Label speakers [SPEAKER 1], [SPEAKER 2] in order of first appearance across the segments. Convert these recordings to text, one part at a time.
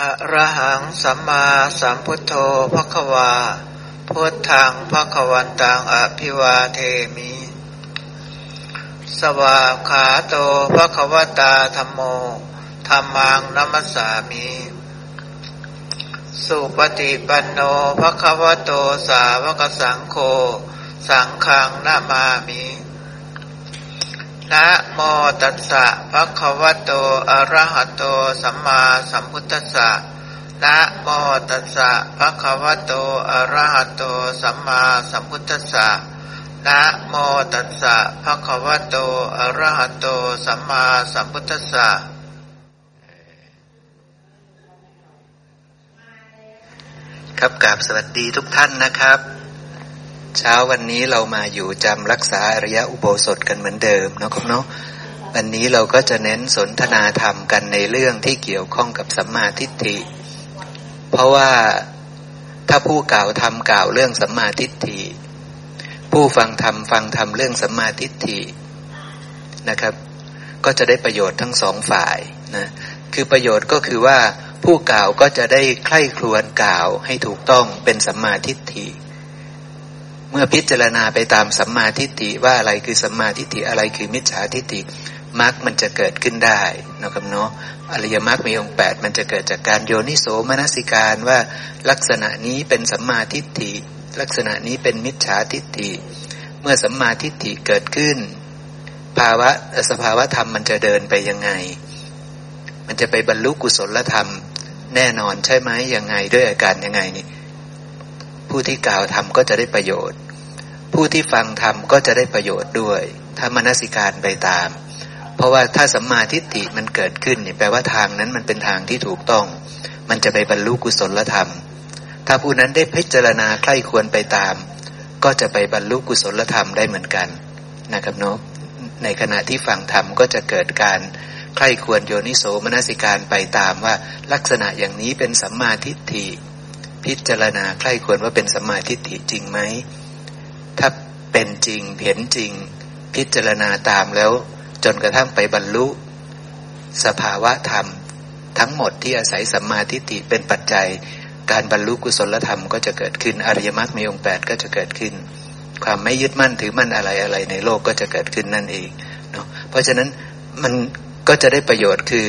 [SPEAKER 1] อะระหังสัมมาสัมพุทโธภควาพุทธังภควันตังอภิวาเทมิ สวาขาโตภควตาธรรมโมธรรมังนัมสามิ สุปฏิปันโนภควโตสาวกสังโฆสังฆังนามามิ นะ โมตัสสะภะคะวะโต อะระหะโต สัมมาสัมพุทธัสสะนะโมตัสสะภะคะวะโต อะระหะโต สัมมาสัมพุทธัสสะนะโมตัสสะภะคะวะโต อะระหะโต สัมมาสัมพุทธัสสะ
[SPEAKER 2] ครับกราบสวัสดีทุกท่านนะครับ เช้าวันนี้เรามาอยู่จำรักษาอริยะอุโบสถกันเหมือนเดิมนะครับเนาะวันนี้เราก็จะเน้นสนทนาธรรมกันในเรื่องที่เกี่ยวข้องกับสัมมาทิฏฐิ เพราะว่าถ้าผู้กล่าวธรรมกล่าวเรื่องสัมมาทิฏฐิ ผู้ฟังธรรมฟังธรรมเรื่องสัมมาทิฏฐินะครับ ก็จะได้ประโยชน์ทั้งสองฝ่ายนะคือประโยชน์ก็คือว่าผู้กล่าวก็จะได้ใคร่ครวญกล่าวให้ถูกต้องเป็นสัมมาทิฏฐิ เมื่อพิจารณาไปตามสัมมาทิฏฐิว่าอะไรคือสัมมาทิฏฐิอะไรคือมิจฉาทิฏฐิมรรคมันจะเกิดขึ้นได้นะครับเนาะอริยมรรคมีองค์แปดมันจะเกิดจากการโยนิโสมนสิการว่าลักษณะนี้เป็นสัมมาทิฏฐิ ลักษณะนี้เป็นมิจฉาทิฏฐิ เมื่อสัมมาทิฏฐิเกิดขึ้น ภาวะสภาวะธรรมมันจะเดินไปยังไง มันจะไปบรรลุกุศลธรรม แน่นอนใช่ไหมยังไงด้วยอาการยังไงนี่ผู้ที่กล่าวธรรมก็จะได้ประโยชน์ ผู้ที่ฟังธรรมก็จะได้ประโยชน์ด้วย ถ้ามนสิการไปตาม เพราะว่าถ้าสัมมาทิฏฐิมันเกิดขึ้นนี่แปลว่าทางนั้นมันเป็นทางที่ถูกต้อง มันจะไปบรรลุกุศลธรรม ถ้าผู้นั้นได้พิจารณาใคร่ควรไปตาม ก็จะไปบรรลุกุศลธรรมได้เหมือนกันนะครับเนาะในขณะที่ฟังธรรมก็จะเกิดการใคร่ควรโยนิโสมนสิการไปตามว่าลักษณะอย่างนี้เป็นสัมมาทิฏฐิ พิจารณาใคร่ควรว่าเป็นสัมมาทิฏฐิจริงไหม ถ้าเป็นจริงเห็นจริง พิจารณาตามแล้ว จนกระทั่งไปบรรลุ สภาวะธรรม ทั้งหมดที่อาศัยสัมมาทิฏฐิเป็นปัจจัย การบรรลุกุศลธรรมก็จะเกิดขึ้นอริยมรรคมีองค์แปดก็จะเกิดขึ้น ความไม่ยึดมั่นถือมั่นอะไรอะไรในโลกก็จะเกิดขึ้นนั่นเองเนาะเพราะฉะนั้นมันก็จะได้ประโยชน์คือ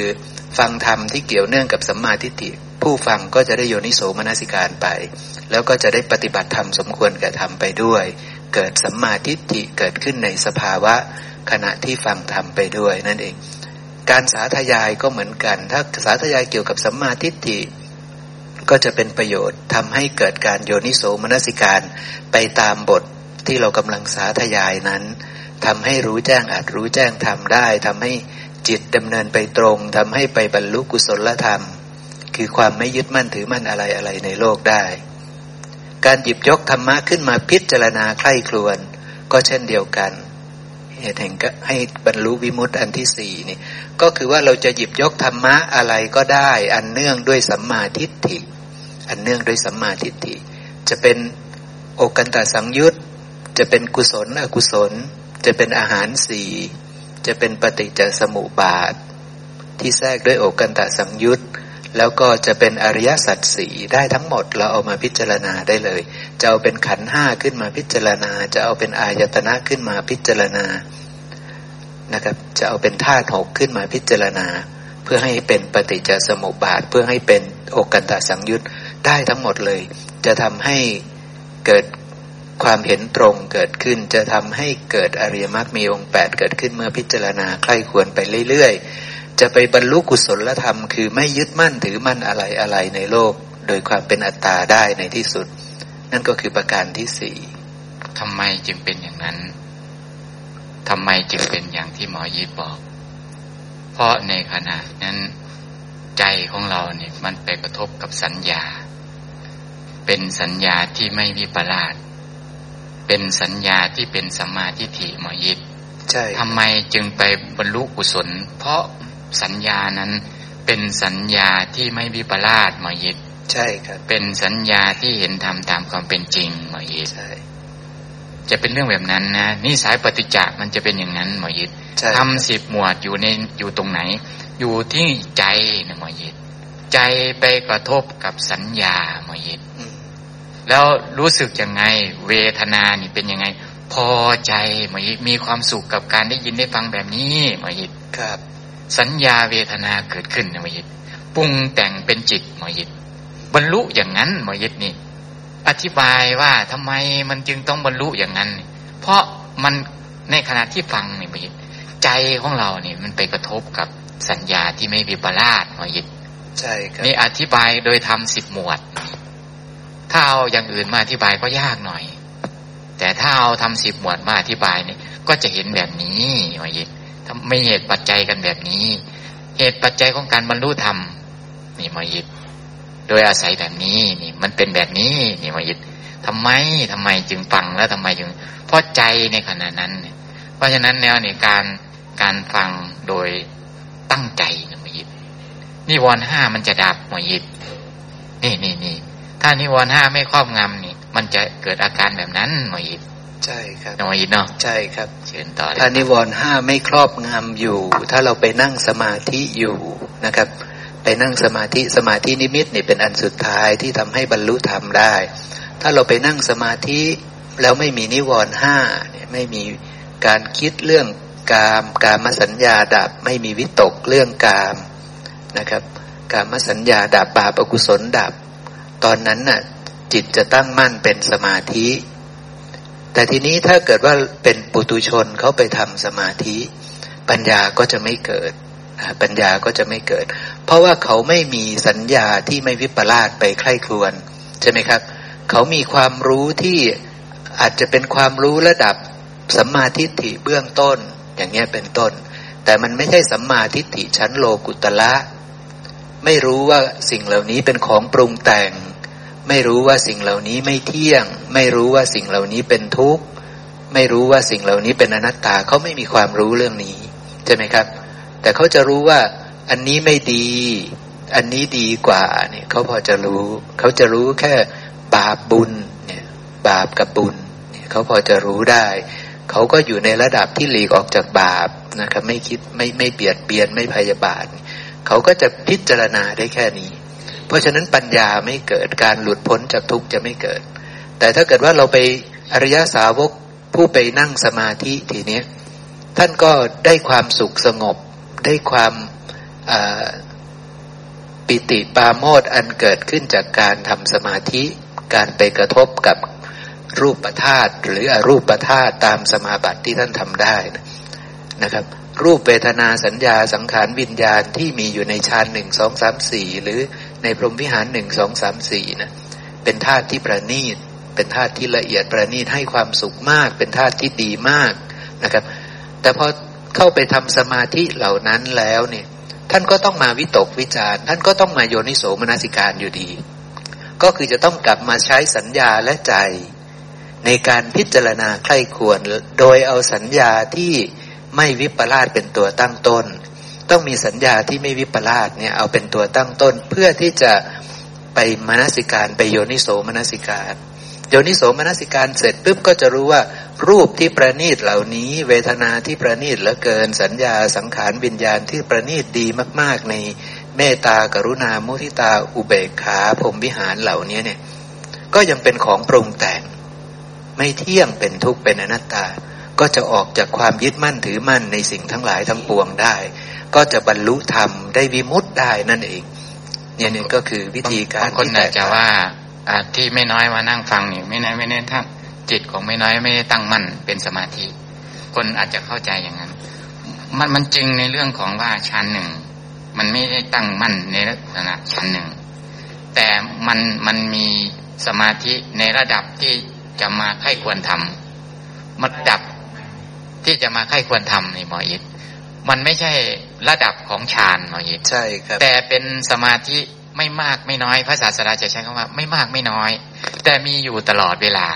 [SPEAKER 2] ฟังธรรมที่เกี่ยวเนื่องกับสัมมาทิฏฐิผู้ฟังก็จะได้โยนิโสมนสิการไป แล้วก็จะได้ปฏิบัติธรรมสมควรแกับธรรมไปด้วย เกิดสัมมาทิฏฐิเกิดขึ้นในสภาวะขณะที่ฟังธรรมไปด้วยนั่นเอง การสาธยายก็เหมือนกัน ถ้าสาธยายเกี่ยวกับสัมมาทิฏฐิก็จะเป็นประโยชน์ทำให้เกิดการโยนิโสมนสิการไปตามบทที่เรากำลังสาธยายนั้นทำให้รู้แจ้งอาจรู้แจ้งทำได้ทำให้จิตดำเนินไปตรงทำให้ไปบรรลุกุศลธรรม คือความไม่ยึดมั่นถือมั่นอะไรอะไรในโลกได้ การหยิบยกธรรมะขึ้นมาพิจารณาใคร่ครวน ก็เช่นเดียวกันเหตุแห่งก็ให้บรรลุวิมุตติอันที่สี่นี่ก็คือว่าเราจะหยิบยกธรรมะอะไรก็ได้ อันเนื่องด้วยสัมมาทิฏฐิ อันเนื่องด้วยสัมมาทิฏฐิ จะเป็นโอกันตสังยุตจะเป็นกุศลอกุศล จะเป็นอาหารสีจะเป็นปฏิจจสมุปบาท ที่แทรกด้วยโอกันตสังยุต แล้วก็จะเป็นอริยสัจสี่ได้ทั้งหมดเราเอามาพิจารณาได้เลย จะเอาเป็นขันห้าขึ้นมาพิจารณา จะเอาเป็นอายตนะขึ้นมาพิจารณานะครับ จะเอาเป็นธาตุหกขึ้นมาพิจารณา เพื่อให้เป็นปฏิจจสมุปบาทเพื่อให้เป็นโอกันตสังยุตได้ทั้งหมดเลย จะทำให้เกิดความเห็นตรงเกิดขึ้น จะทำให้เกิดอริยมรรคมีองค์แปดเกิดขึ้นเมื่อพิจารณาใคร่ควรไปเรื่อยๆ จะไปบรรลุกุศลธรรม คือไม่ยึดมั่นถือมั่นอะไรอะไรในโลก โดยความเป็นอัตตาได้ในที่สุด นั่นก็คือประการที่สี่
[SPEAKER 3] ทำไมจึงเป็นอย่างนั้นทำไมจึงเป็นอย่างที่หมอยิดบอก เพราะในขณะนั้นใจของเราเนี่ยมันไปกระทบกับสัญญา เป็นสัญญาที่ไม่มีประหลาดเป็นสัญญาที่เป็นสัมมาทิฏฐิหมอยิด
[SPEAKER 2] ใช่
[SPEAKER 3] ทำไมจึงไปบรรลุกุศล เพราะ สัญญานั้น เป็นสัญญาที่ไม่วิปลาสหมอยิด
[SPEAKER 2] ใช่ครับ
[SPEAKER 3] เป็นสัญญาที่เห็นธรรมตามความเป็นจริงหมอยิดใช่จะเป็นเรื่องแบบนั้นนะนี่สายปฏิจจ์มันจะเป็นอย่างนั้นหมอยิดทำสิบหมวดอยู่ในอยู่ตรงไหน อยู่ที่ใจนะหมอยิดใจไปกระทบกับสัญญาหมอยิดแล้วรู้สึกยังไง เวทนานี่เป็นยังไง พอใจหมอยิดมีความสุขกับการได้ยินได้ฟังแบบนี้หมอยิด
[SPEAKER 2] ครับ
[SPEAKER 3] สัญญาเวทนาเกิดขึ้นหมอยิดปรุงแต่งเป็นจิตหมอยิดบรรลุอย่างนั้นหมอยิดนี่ อธิบายว่าทำไมมันจึงต้องบรรลุอย่างนั้น เพราะมันในขณะที่ฟังนี่หมอยิดใจของเราเนี่ยมันไปกระทบกับสัญญาที่ไม่วิปลาสหมอยิด
[SPEAKER 2] ใช่ครับ
[SPEAKER 3] นี่อธิบายโดยทำสิบหมวด ถ้าเอาอย่างอื่นมาอธิบายก็ยากหน่อย แต่ถ้าเอาทำสิบหมวดมาอธิบายเนี่ยก็จะเห็นแบบนี้หมอยิด ทำไม่เหตุปัจจัยกันแบบนี้ เหตุปัจจัยของการบรรลุธรรมนี่มอยิดโดยอาศัยแบบนี้นี่ มันเป็นแบบนี้นี่มอยิดทำไมทำไมจึงฟังแล้วทำไมจึงเพราะใจในขณะนั้น เพราะฉะนั้นแนวในการการฟังโดยตั้งใจนะมยิดนิวรณ์ห้ามันจะดับมยิดนี่นี่นี่ถ้านิวรณ์ห้าไม่ครอบงำนี่ มันจะเกิดอาการแบบนั้นมยิด
[SPEAKER 2] ใช่ครับ
[SPEAKER 3] มยิดเนาะ
[SPEAKER 2] ใช่ครับ
[SPEAKER 3] เชิญต่อ
[SPEAKER 2] ถ้านิวรณ์ห้าไม่ครอบงำอยู่ ถ้าเราไปนั่งสมาธิอยู่นะครับ ไปนั่งสมาธิสมาธินิมิตนี่เป็นอันสุดท้ายที่ทำให้บรรลุธรรมได้ ถ้าเราไปนั่งสมาธิแล้วไม่มีนิวรณ์ห้าเนี่ยไม่มีการคิดเรื่องกาม กามสัญญาดับไม่มีวิตกเรื่องกามนะครับ กามสัญญาดับบาปอกุศลดับ ตอนนั้นน่ะจิตจะตั้งมั่นเป็นสมาธิ แต่ทีนี้ถ้าเกิดว่าเป็นปุตุชนเขาไปทำสมาธิ ปัญญาก็จะไม่เกิด ปัญญาก็จะไม่เกิด เพราะว่าเขาไม่มีสัญญาที่ไม่วิปลาสไปใคร่ครวญใช่ไหมครับ เขามีความรู้ที่อาจจะเป็นความรู้ระดับสัมมาทิฏฐิเบื้องต้น อย่างเงี้ยเป็นต้น แต่มันไม่ใช่สัมมาทิฏฐิชั้นโลกุตละ ไม่รู้ว่าสิ่งเหล่านี้เป็นของปรุงแต่ง ไม่รู้ว่าสิ่งเหล่านี้ไม่เที่ยง ไม่รู้ว่าสิ่งเหล่านี้เป็นทุกข์ ไม่รู้ว่าสิ่งเหล่านี้เป็นอนัตตาเขาไม่มีความรู้เรื่องนี้ใช่ไหมครับ แต่เขาจะรู้ว่าอันนี้ไม่ดี อันนี้ดีกว่าเนี่ยเขาพอจะรู้ เขาจะรู้แค่บาปบุญเนี่ยบาปกับบุญเนี่ยเขาพอจะรู้ได้ เขาก็อยู่ในระดับที่หลีกออกจากบาปนะครับ ไม่คิดไม่ไม่เบียดเบียนไม่พยาบาทเขาก็จะพิจารณาได้แค่นี้ เพราะฉะนั้นปัญญาไม่เกิดการหลุดพ้นจากทุกข์จะไม่เกิด แต่ถ้าเกิดว่าเราไปอริยสาวกผู้ไปนั่งสมาธิทีนี้ท่านก็ได้ความสุขสงบ ได้ความปิติปาโมดอันเกิดขึ้นจากการทำสมาธิ การไปกระทบกับรูปธาตุหรืออรูปธาตุตามสมาบัติที่ท่านทำได้นะครับ รูปเวทนาสัญญาสังขารวิญญาณที่มีอยู่ในฌานหนึ่งสองสามสี่หรือในพรหมวิหารหนึ่งสองสามสี่นะเป็นธาตุที่ประณีต เป็นธาตุที่ละเอียดประณีตให้ความสุขมาก เป็นธาตุที่ดีมากนะครับ แต่พอเข้าไปทำสมาธิเหล่านั้นแล้วเนี่ยท่านก็ต้องมาวิตกวิจารท่านก็ต้องมาโยนิโสมนสิการอยู่ดี ก็คือจะต้องกลับมาใช้สัญญาและใจ ในการพิจารณาใคร่ควร โดยเอาสัญญาที่ไม่วิปลาสเป็นตัวตั้งต้น ต้องมีสัญญาที่ไม่วิปลาสเนี่ยเอาเป็นตัวตั้งต้นเพื่อที่จะไปมนสิการไปโยนิโสมนสิการโยนิโสมนสิการเสร็จปุ๊บก็จะรู้ว่า รูปที่ประณีตเหล่านี้ เวทนาที่ประณีตเหลือเกิน สัญญาสังขารวิญญาณที่ประณีตดีมาก ๆ ในเมตตากรุณามุทิตาอุเบกขาพรมวิหารเหล่านี้เนี่ยก็ยังเป็นของปรุงแต่ง ไม่เที่ยงเป็นทุกข์เป็นอนัตตา ก็จะออกจากความยึดมั่นถือมั่นในสิ่งทั้งหลายทั้งปวงได้ ก็จะบรรลุธรรมได้วิมุตต์ได้นั่นเอง เนี่ยนี่ก็คือวิธีการ
[SPEAKER 3] คนอาจจะว่าที่ไม่น้อยมานั่งฟังนี่ไม่น้อยไม่แน่ทั้งจิตของไม่น้อยไม่ได้ตั้งมั่นเป็นสมาธิ คนอาจจะเข้าใจอย่างนั้น มันมันจริงในเรื่องของว่าชั้นหนึ่งมันไม่ได้ตั้งมั่นในลักษณะชั้นหนึ่งแต่มันมันมีสมาธิในระดับที่จะมาไข้ควรทำมันดับที่จะมาไข้ควรทำนี่หมออิท มันไม่ใช่ระดับของฌานหมออิท
[SPEAKER 2] ใช่ครับ
[SPEAKER 3] แต่เป็นสมาธิไม่มากไม่น้อยพระศาสดาจะใช้คำว่า ไม่มากไม่น้อย แต่มีอยู่ตลอดเวลา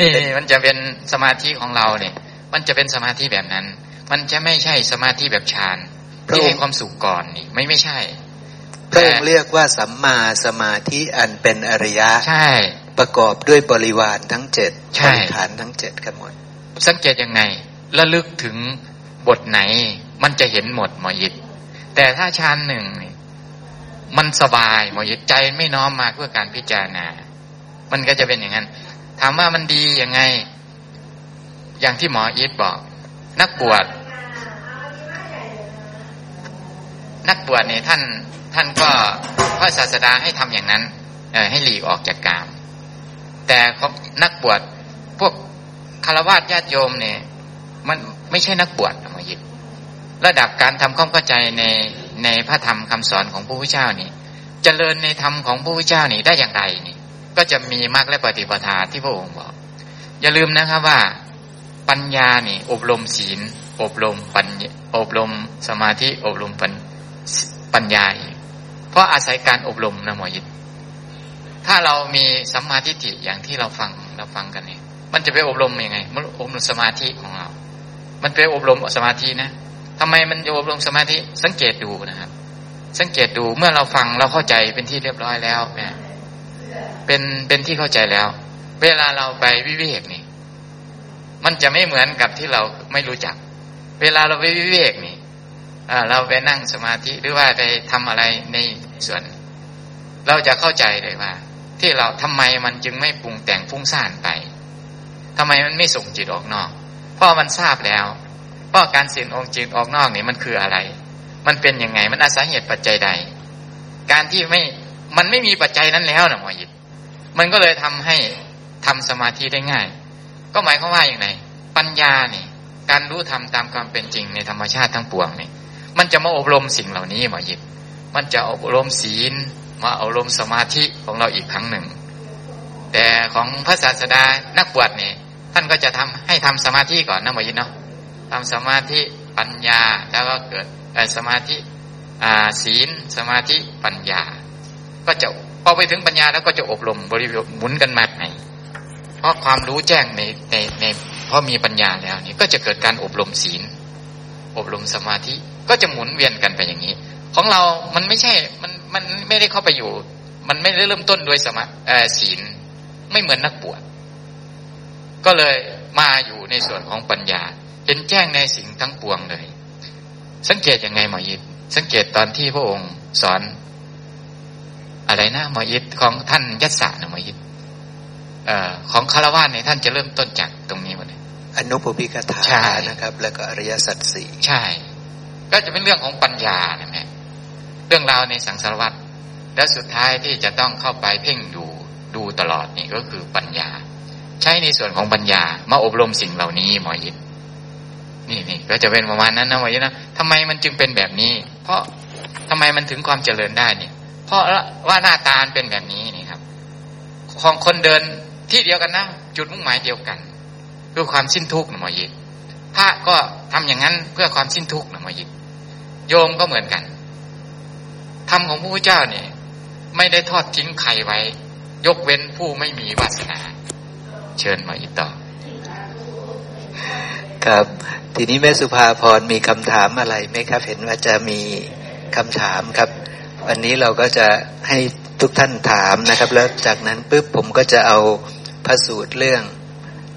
[SPEAKER 3] นี่มันจะเป็นสมาธิของเราเนี่ย มันจะเป็นสมาธิแบบนั้น มันจะไม่ใช่สมาธิแบบฌานที่ให้ความสุขก่อนนี่ไม่ไม่ใช่
[SPEAKER 2] พระองค์เรียกว่าสัมมาสมาธิอันเป็นอริยะ
[SPEAKER 3] ใช่
[SPEAKER 2] ประกอบด้วยบริวารทั้งเจ็ดบริฐานทั้งเจ็ดกันหมด
[SPEAKER 3] สังเกตยังไงระลึกถึง บทไหนมันจะเห็นหมดหมอยิดแต่ถ้าฌานหนึ่งมันสบายหมอยิตใจไม่น้อมมาเพื่อการพิจารณา มันก็จะเป็นอย่างนั้น ถามว่ามันดียังไง อย่างที่หมอยิตบอก นักบวชนักบวชเนี่ยท่านท่านก็พระศาสดาให้ทำอย่างนั้นเอให้หลีกออกจากกาม แต่ของนักบวชพวกคารวะญาติโยมเนี่ย มัน ไม่ใช่นักบวชหมอยิตระดับการทำความเข้าใจในในพระธรรมคำสอนของพระพุทธเจ้านี่จเจริญในธรรมของพระพุทธเจ้านี่ได้อย่างไรนี่ ก็จะมีมรรคและปฏิปทาที่พระองค์บอก อย่าลืมนะครับว่าปัญญานี่อบรมศีล อบรมปัญอบรมสมาธิอบรมปัญปัญญาเพราะอาศัยการอบรมนะหมอยิตถ้าเรามีสัมมาทิฏฐิอย่างที่เราฟังเราฟังกันเนี่ยมันจะไปอบรมยังไงมันอบรมสมาธิของเรา มันไปอบรมสมาธินะทำไมมันจะอบรมสมาธิสังเกตดูนะครับ สังเกตดูเมื่อเราฟังเราเข้าใจเป็นที่เรียบร้อยแล้วเนี่ยเป็นเป็นที่เข้าใจแล้ว เวลาเราไปวิเวกนี่ มันจะไม่เหมือนกับที่เราไม่รู้จัก เวลาเราไปวิเวกนี่เราไปนั่งสมาธิหรือว่าไปทำอะไรในส่วน เราจะเข้าใจเลยว่า ที่เราทำไมมันจึงไม่ปรุงแต่งฟุ้งซ่านไปทำไมมันไม่ส่งจิตออกนอก พราะมันทราบแล้วเพราการเสียงองค์จิตออกนอกนี่มันคืออะไร มันเป็นยังไง มันอาศัยเหตุปัจจัยใด การที่ไม่มันไม่มีปัจจัยนั้นแล้วนะหมอยิบมันก็เลยทำให้ทำสมาธิได้ง่าย ก็หมายความว่าอย่างไรปัญญานี่การรู้ธรรมตามความเป็นจริงในธรรมชาติทั้งปวงนี่มันจะมาอบรมสิ่งเหล่านี้หมอยิบมันจะอบรมศีล มาอบรมสมาธิของเราอีกครั้งหนึ่ง แต่ของพระศาสดานักบวชเนี่ย ท่านก็จะทำให้ทำสมาธิก่อนนะหมอยิบเนาะทำสมาธิปัญญาแล้วก็เกิดสมาธิศีลสมาธิปัญญา ก็จะพอไปถึงปัญญาแล้วก็จะอบรมบริบทหมุนกันมาไหนเพราะความรู้แจ้งในในในเพราะมีปัญญาแล้วนี่ก็จะเกิดการอบรมศีล อบรมสมาธิก็จะหมุนเวียนกันไปอย่างนี้ ของเรา มันไม่ใช่ มัน มันไม่ได้เข้าไปอยู่ มันไม่ได้เริ่มต้นด้วยสมาศีล ไม่เหมือนนักบวช ก็เลยมาอยู่ในส่วนของปัญญา เห็นแจ้งในสิ่งทั้งปวงเลย สังเกตยังไงหมอยิดสังเกตตอนที่พระองค์สอน อะไรนะหมอยิดของท่านยัตสานะหมอยิดอของคารวะในท่านจะเริ่มต้นจากตรงนี้หมดเลย
[SPEAKER 2] อนุปปิกถานะครับ แล้วก็อริยสัจสี่
[SPEAKER 3] ใช่ ก็จะเป็นเรื่องของปัญญานะแม่เรื่องราวในสังสารวัตรและสุดท้ายที่จะต้องเข้าไปเพ่งดูดูตลอดนี่ก็คือปัญญา ใช้ในส่วนของปัญญา มาอบรมสิ่งเหล่านี้หมอยิดนี่นี่ก็จะเป็นประมาณนั้นนะวายนนะทำไมมันจึงเป็นแบบนี้ เพราะทำไมมันถึงความเจริญได้เนี่ย เพราะว่าหน้าตาเป็นแบบนี้นี่ครับ ของคนเดินที่เดียวกันนะจุดมุ่งหมายเดียวกันคือความสิ้นทุกข์นะมอยินพระก็ทำอย่างนั้นเพื่อความสิ้นทุกข์นะมอยินโยมก็เหมือนกันธรรมของพระพุทธเจ้าเนี่ยไม่ได้ทอดทิ้งใครไว้ ยกเว้นผู้ไม่มีวาสนา เชิญมาอีกต่อ
[SPEAKER 2] ครับ ทีนี้แม่สุภาพรมีคำถามอะไรไหมครับ เห็นว่าจะมีคำถามครับ วันนี้เราก็จะให้ทุกท่านถามนะครับ แล้วจากนั้นปุ๊บผมก็จะเอาพระสูตรเรื่อง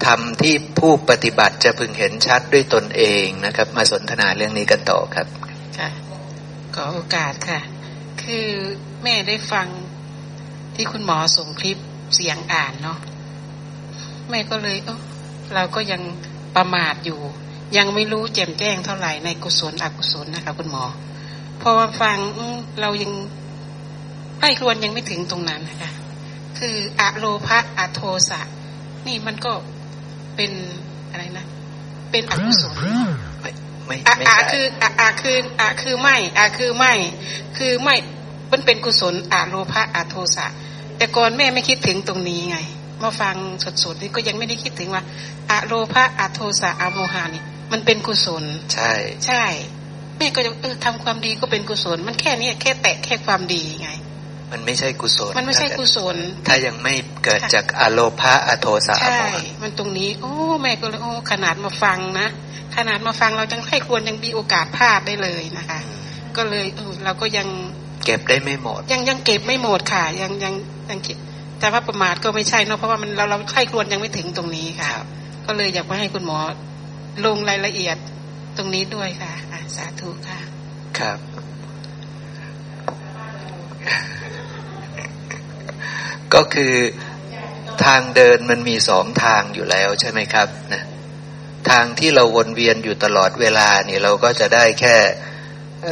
[SPEAKER 2] ทำที่ผู้ปฏิบัติจะพึงเห็นชัดด้วยตนเองนะครับ มาสนทนาเรื่องนี้กันต่อครับ
[SPEAKER 4] ค่ะขอโอกาสค่ะ คือแม่ได้ฟังที่คุณหมอส่งคลิปเสียงอ่านเนาะ แม่ก็เลยเออเราก็ยังประมาทอยู่ ยังไม่รู้แจ่มแจ้งเท่าไหร่ในกุศลอกุศลนะคะคุณหมอพอมาฟังเรายังใกล้ครวนยังไม่ถึงตรงนั้นนะคะคืออะโลภะอะโทสะ นี่มันก็เป็นอะไรนะ เป็นอกุศลไม่ไม่อะคืออะอะคืออะคือไม่อะคือไม่ คือไม่ มันเป็นกุศลอะโลภะอะโทสะ แต่ก่อนแม่ไม่คิดถึงตรงนี้ไง มาฟังสดๆนี่ก็ยังไม่ได้คิดถึงว่าอะโลภะอะโทสะอะโมหานี่ มันเป็นกุศล
[SPEAKER 2] ใช่
[SPEAKER 4] ใช่แม่ก็จะเออทำความดีก็เป็นกุศล มันแค่นี้แค่แตะแค่ความดีไง
[SPEAKER 2] มันไม่ใช่กุศล
[SPEAKER 4] มันไม่ใช่กุศล
[SPEAKER 2] ถ้ายังไม่เกิดจากอโลภะอโทสะ
[SPEAKER 4] ใช่มันตรงนี้ โอ้แม่ก็เลยโอ้ขนาดมาฟังนะขนาดมาฟังเราจังให้ควรยังมีโอกาสพลาดได้เลยนะคะ ก็เลยเออเราก็ยัง
[SPEAKER 2] เก็บได้ไม่หมด
[SPEAKER 4] ยังยังเก็บไม่หมดค่ะ ยังยังยังคิด แต่ว่าประมาทก็ไม่ใช่เนาะเพราะว่ามันเราเราไข้ควรยังไม่ถึงตรงนี้ค่ะ ก็เลยอยากมาให้คุณหมอลงรายละเอียดตรงนี้ด้วยค่ะสาธุค่ะ
[SPEAKER 2] ครับ ก็คือทางเดินมันมีสองทางอยู่แล้วใช่ไหมครับนะทางที่เราวนเวียนอยู่ตลอดเวลานี่เราก็จะได้แค่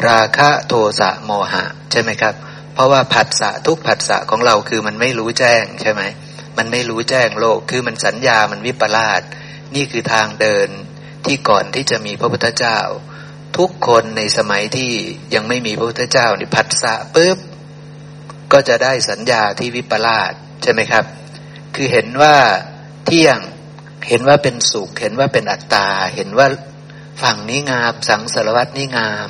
[SPEAKER 2] ราคะโทสะโมหะ ใช่ไหมครับ ราะว่าผัสสะทุกผัสสะของเราคือมันไม่รู้แจ้งใช่ไหมมันไม่รู้แจ้งโลกคือมันสัญญามันวิปลาสนี่คือทางเดินที่ก่อนที่จะมีพระพุทธเจ้า ทุกคนในสมัยที่ยังไม่มีพระพุทธเจ้านี่ผัสสะปุ๊บก็จะได้สัญญาที่วิปลาสใช่ไหมครับ คือเห็นว่าเที่ยงเห็นว่าเป็นสุข เห็นว่าเป็นอัตตา เห็นว่าฝั่งนี้งาม สังสารวัตนี้งาม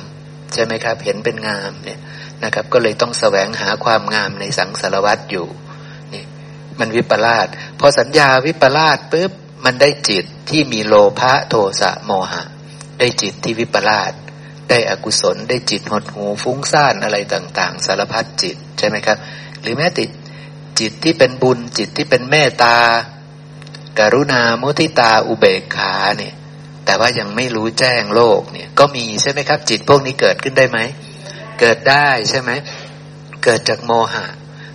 [SPEAKER 2] ใช่ไหมครับ เห็นเป็นงามเนี่ย นะครับ ก็เลยต้องแสวงหาความงามในสังสารวัตอยู่นี่มันวิปลาสพอสัญญาวิปลาสปุ๊บมันได้จิตที่มีโลภะโทสะโมหะ ได้จิตที่วิปลาสได้อกุศลได้จิตหดหูฟุ้งซ่านอะไรต่าง ๆ สารพัดจิตใช่ไหมครับ หรือแม้ติดจิตที่เป็นบุญจิตที่เป็นเมตตาการุณามุทิตาอุเบกขาเนี่ยแต่ว่ายังไม่รู้แจ้งโลกเนี่ยก็มีใช่ไหมครับ จิตพวกนี้เกิดขึ้นได้ไหม เกิดได้ใช่ไหมเกิดจากโมหะ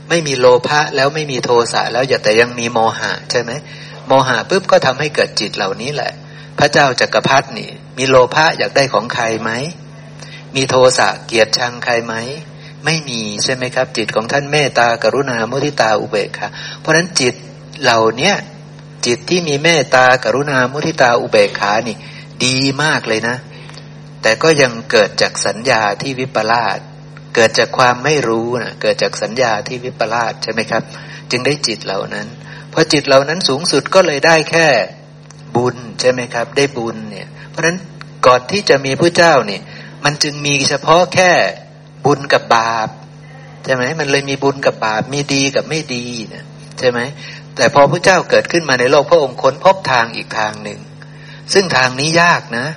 [SPEAKER 2] ไม่มีโลภะแล้วไม่มีโทสะแล้วอย่าแต่ยังมีโมหะใช่ไหมโมหะปุ๊บก็ทำให้เกิดจิตเหล่านี้แหละ พระเจ้าจักรพรรดินี่ มีโลภะอยากได้ของใครไหมมีโทสะเกียรติชังใครไหมไม่มีใช่ไหมครับ จิตของท่านเมตตากรุณามุทิตาอุเบกขาเพราะฉะนั้นจิตเหล่าเนี้ยจิตที่มีเมตตากรุณามุทิตาอุเบกขานี่ ดีมากเลยนะ แต่ก็ยังเกิดจากสัญญาที่วิปลาสเกิดจากความไม่รู้นะเกิดจากสัญญาที่วิปลาสใช่ไหมครับ จึงได้จิตเหล่านั้นพอจิตเหล่านั้นสูงสุดก็เลยได้แค่บุญใช่ไหมครับ ได้บุญเนี่ย เพราะฉะนั้นก่อนที่จะมีพระเจ้าเนี่ย มันจึงมีเฉพาะแค่บุญกับบาปใช่ไหมมันเลยมีบุญกับบาปมีดีกับไม่ดีนะใช่ไหมแต่พอพระเจ้าเกิดขึ้นมาในโลกพระองค์ค้นพบทางอีกทางหนึ่ง ซึ่งทางนี้ยากนะ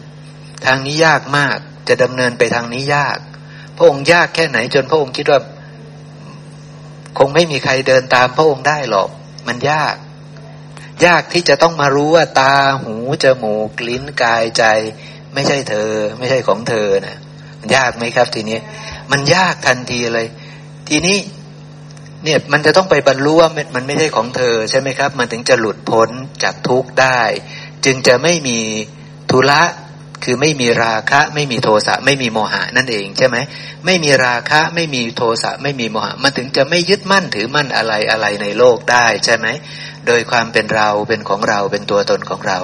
[SPEAKER 2] ทางนี้ยากมากจะดำเนินไปทางนี้ยาก พระองค์ยากแค่ไหนจนพระองค์คิดว่า คงไม่มีใครเดินตามพระองค์ได้หรอก มันยาก ยากที่จะต้องมารู้ว่าตาหูจมูกลิ้นกายใจ ไม่ใช่เธอ ไม่ใช่ของเธอนะมันยากไหมครับ ทีนี้ มันยากทันทีเลย ทีนี้ เนี่ยมันจะต้องไปบรรลุว่ามันไม่ใช่ของเธอใช่ไหมครับ มันถึงจะหลุดพ้นจากทุกข์ได้ จึงจะไม่มีทุละ คือไม่มีราคะ ไม่มีโทสะไม่มีโมหะนั่นเองใช่ไหมไม่มีราคะ ไม่มีโทสะไม่มีโมหะ มันถึงจะไม่ยึดมั่นถือมั่นอะไรอะไรในโลกได้ใช่ไหมโดยความเป็นเราเป็นของเราเป็นตัวตนของเรา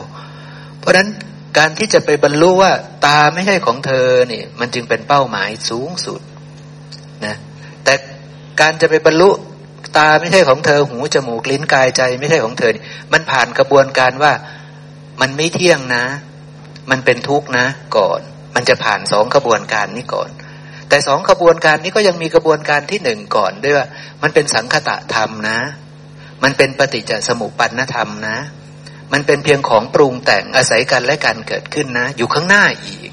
[SPEAKER 2] เพราะฉะนั้นการที่จะไปบรรลุว่าตาไม่ใช่ของเธอเนี่ยมันจึงเป็นเป้าหมายสูงสุดนะแต่การจะไปบรรลุตาไม่ใช่ของเธอหูจมูกลิ้นกายใจไม่ใช่ของเธอ มันผ่านกระบวนการว่ามันไม่เที่ยงนะ มันเป็นทุกข์นะ ก่อน มันจะผ่านสองกระบวนการนี้ก่อน แต่สองกระบวนการนี้ก็ยังมีกระบวนการที่หนึ่งก่อนด้วยว่ามันเป็นสังคตะธรรมนะ มันเป็นปฏิจจสมุปปนธรรมนะ มันเป็นเพียงของปรุงแต่งอาศัยกันและการเกิดขึ้นนะ อยู่ข้างหน้าอีก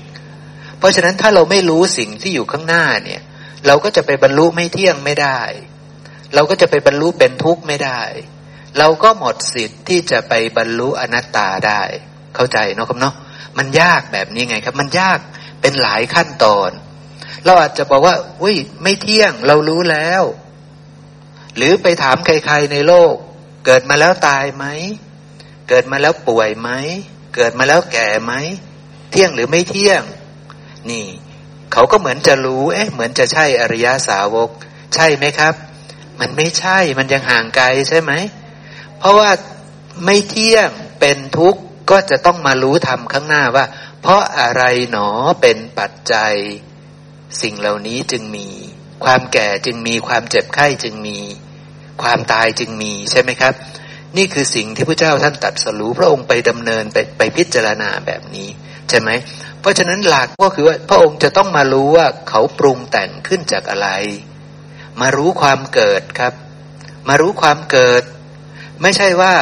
[SPEAKER 2] เพราะฉะนั้นถ้าเราไม่รู้สิ่งที่อยู่ข้างหน้าเนี่ย เราก็จะไปบรรลุไม่เที่ยงไม่ได้ เราก็จะไปบรรลุเป็นทุกข์ไม่ได้ เราก็หมดสิทธิ์ที่จะไปบรรลุอนัตตาได้ เข้าใจเนาะครับเนาะ มันยากแบบนี้ไงครับ มันยากเป็นหลายขั้นตอน เราอาจจะบอกว่าอุ้ยไม่เที่ยงเรารู้แล้ว หรือไปถามใครๆในโลก เกิดมาแล้วตายไหม เกิดมาแล้วป่วยไหม เกิดมาแล้วแก่ไหม เที่ยงหรือไม่เที่ยง นี่ เขาก็เหมือนจะรู้ เอ๊ะ เหมือนจะใช่อริยาสาวก ใช่ไหมครับ มันไม่ใช่มันยังห่างไกลใช่ไหม เพราะว่าไม่เที่ยงเป็นทุกข์ ก็จะต้องมารู้ธรรมข้างหน้าว่า เพราะอะไรหนอเป็นปัจจัย สิ่งเหล่านี้จึงมี ความแก่จึงมีความเจ็บไข้จึงมี ความตายจึงมีใช่ไหมครับ นี่คือสิ่งที่พระเจ้าท่านตัดสรู้พระองค์ไปดำเนินไปไปพิจารณาแบบนี้ใช่ไหมเพราะฉะนั้นหลักก็คือว่าพระองค์จะต้องมารู้ว่าเขาปรุงแต่งขึ้นจากอะไร มารู้ความเกิดครับ มารู้ความเกิด ไม่ใช่ว่า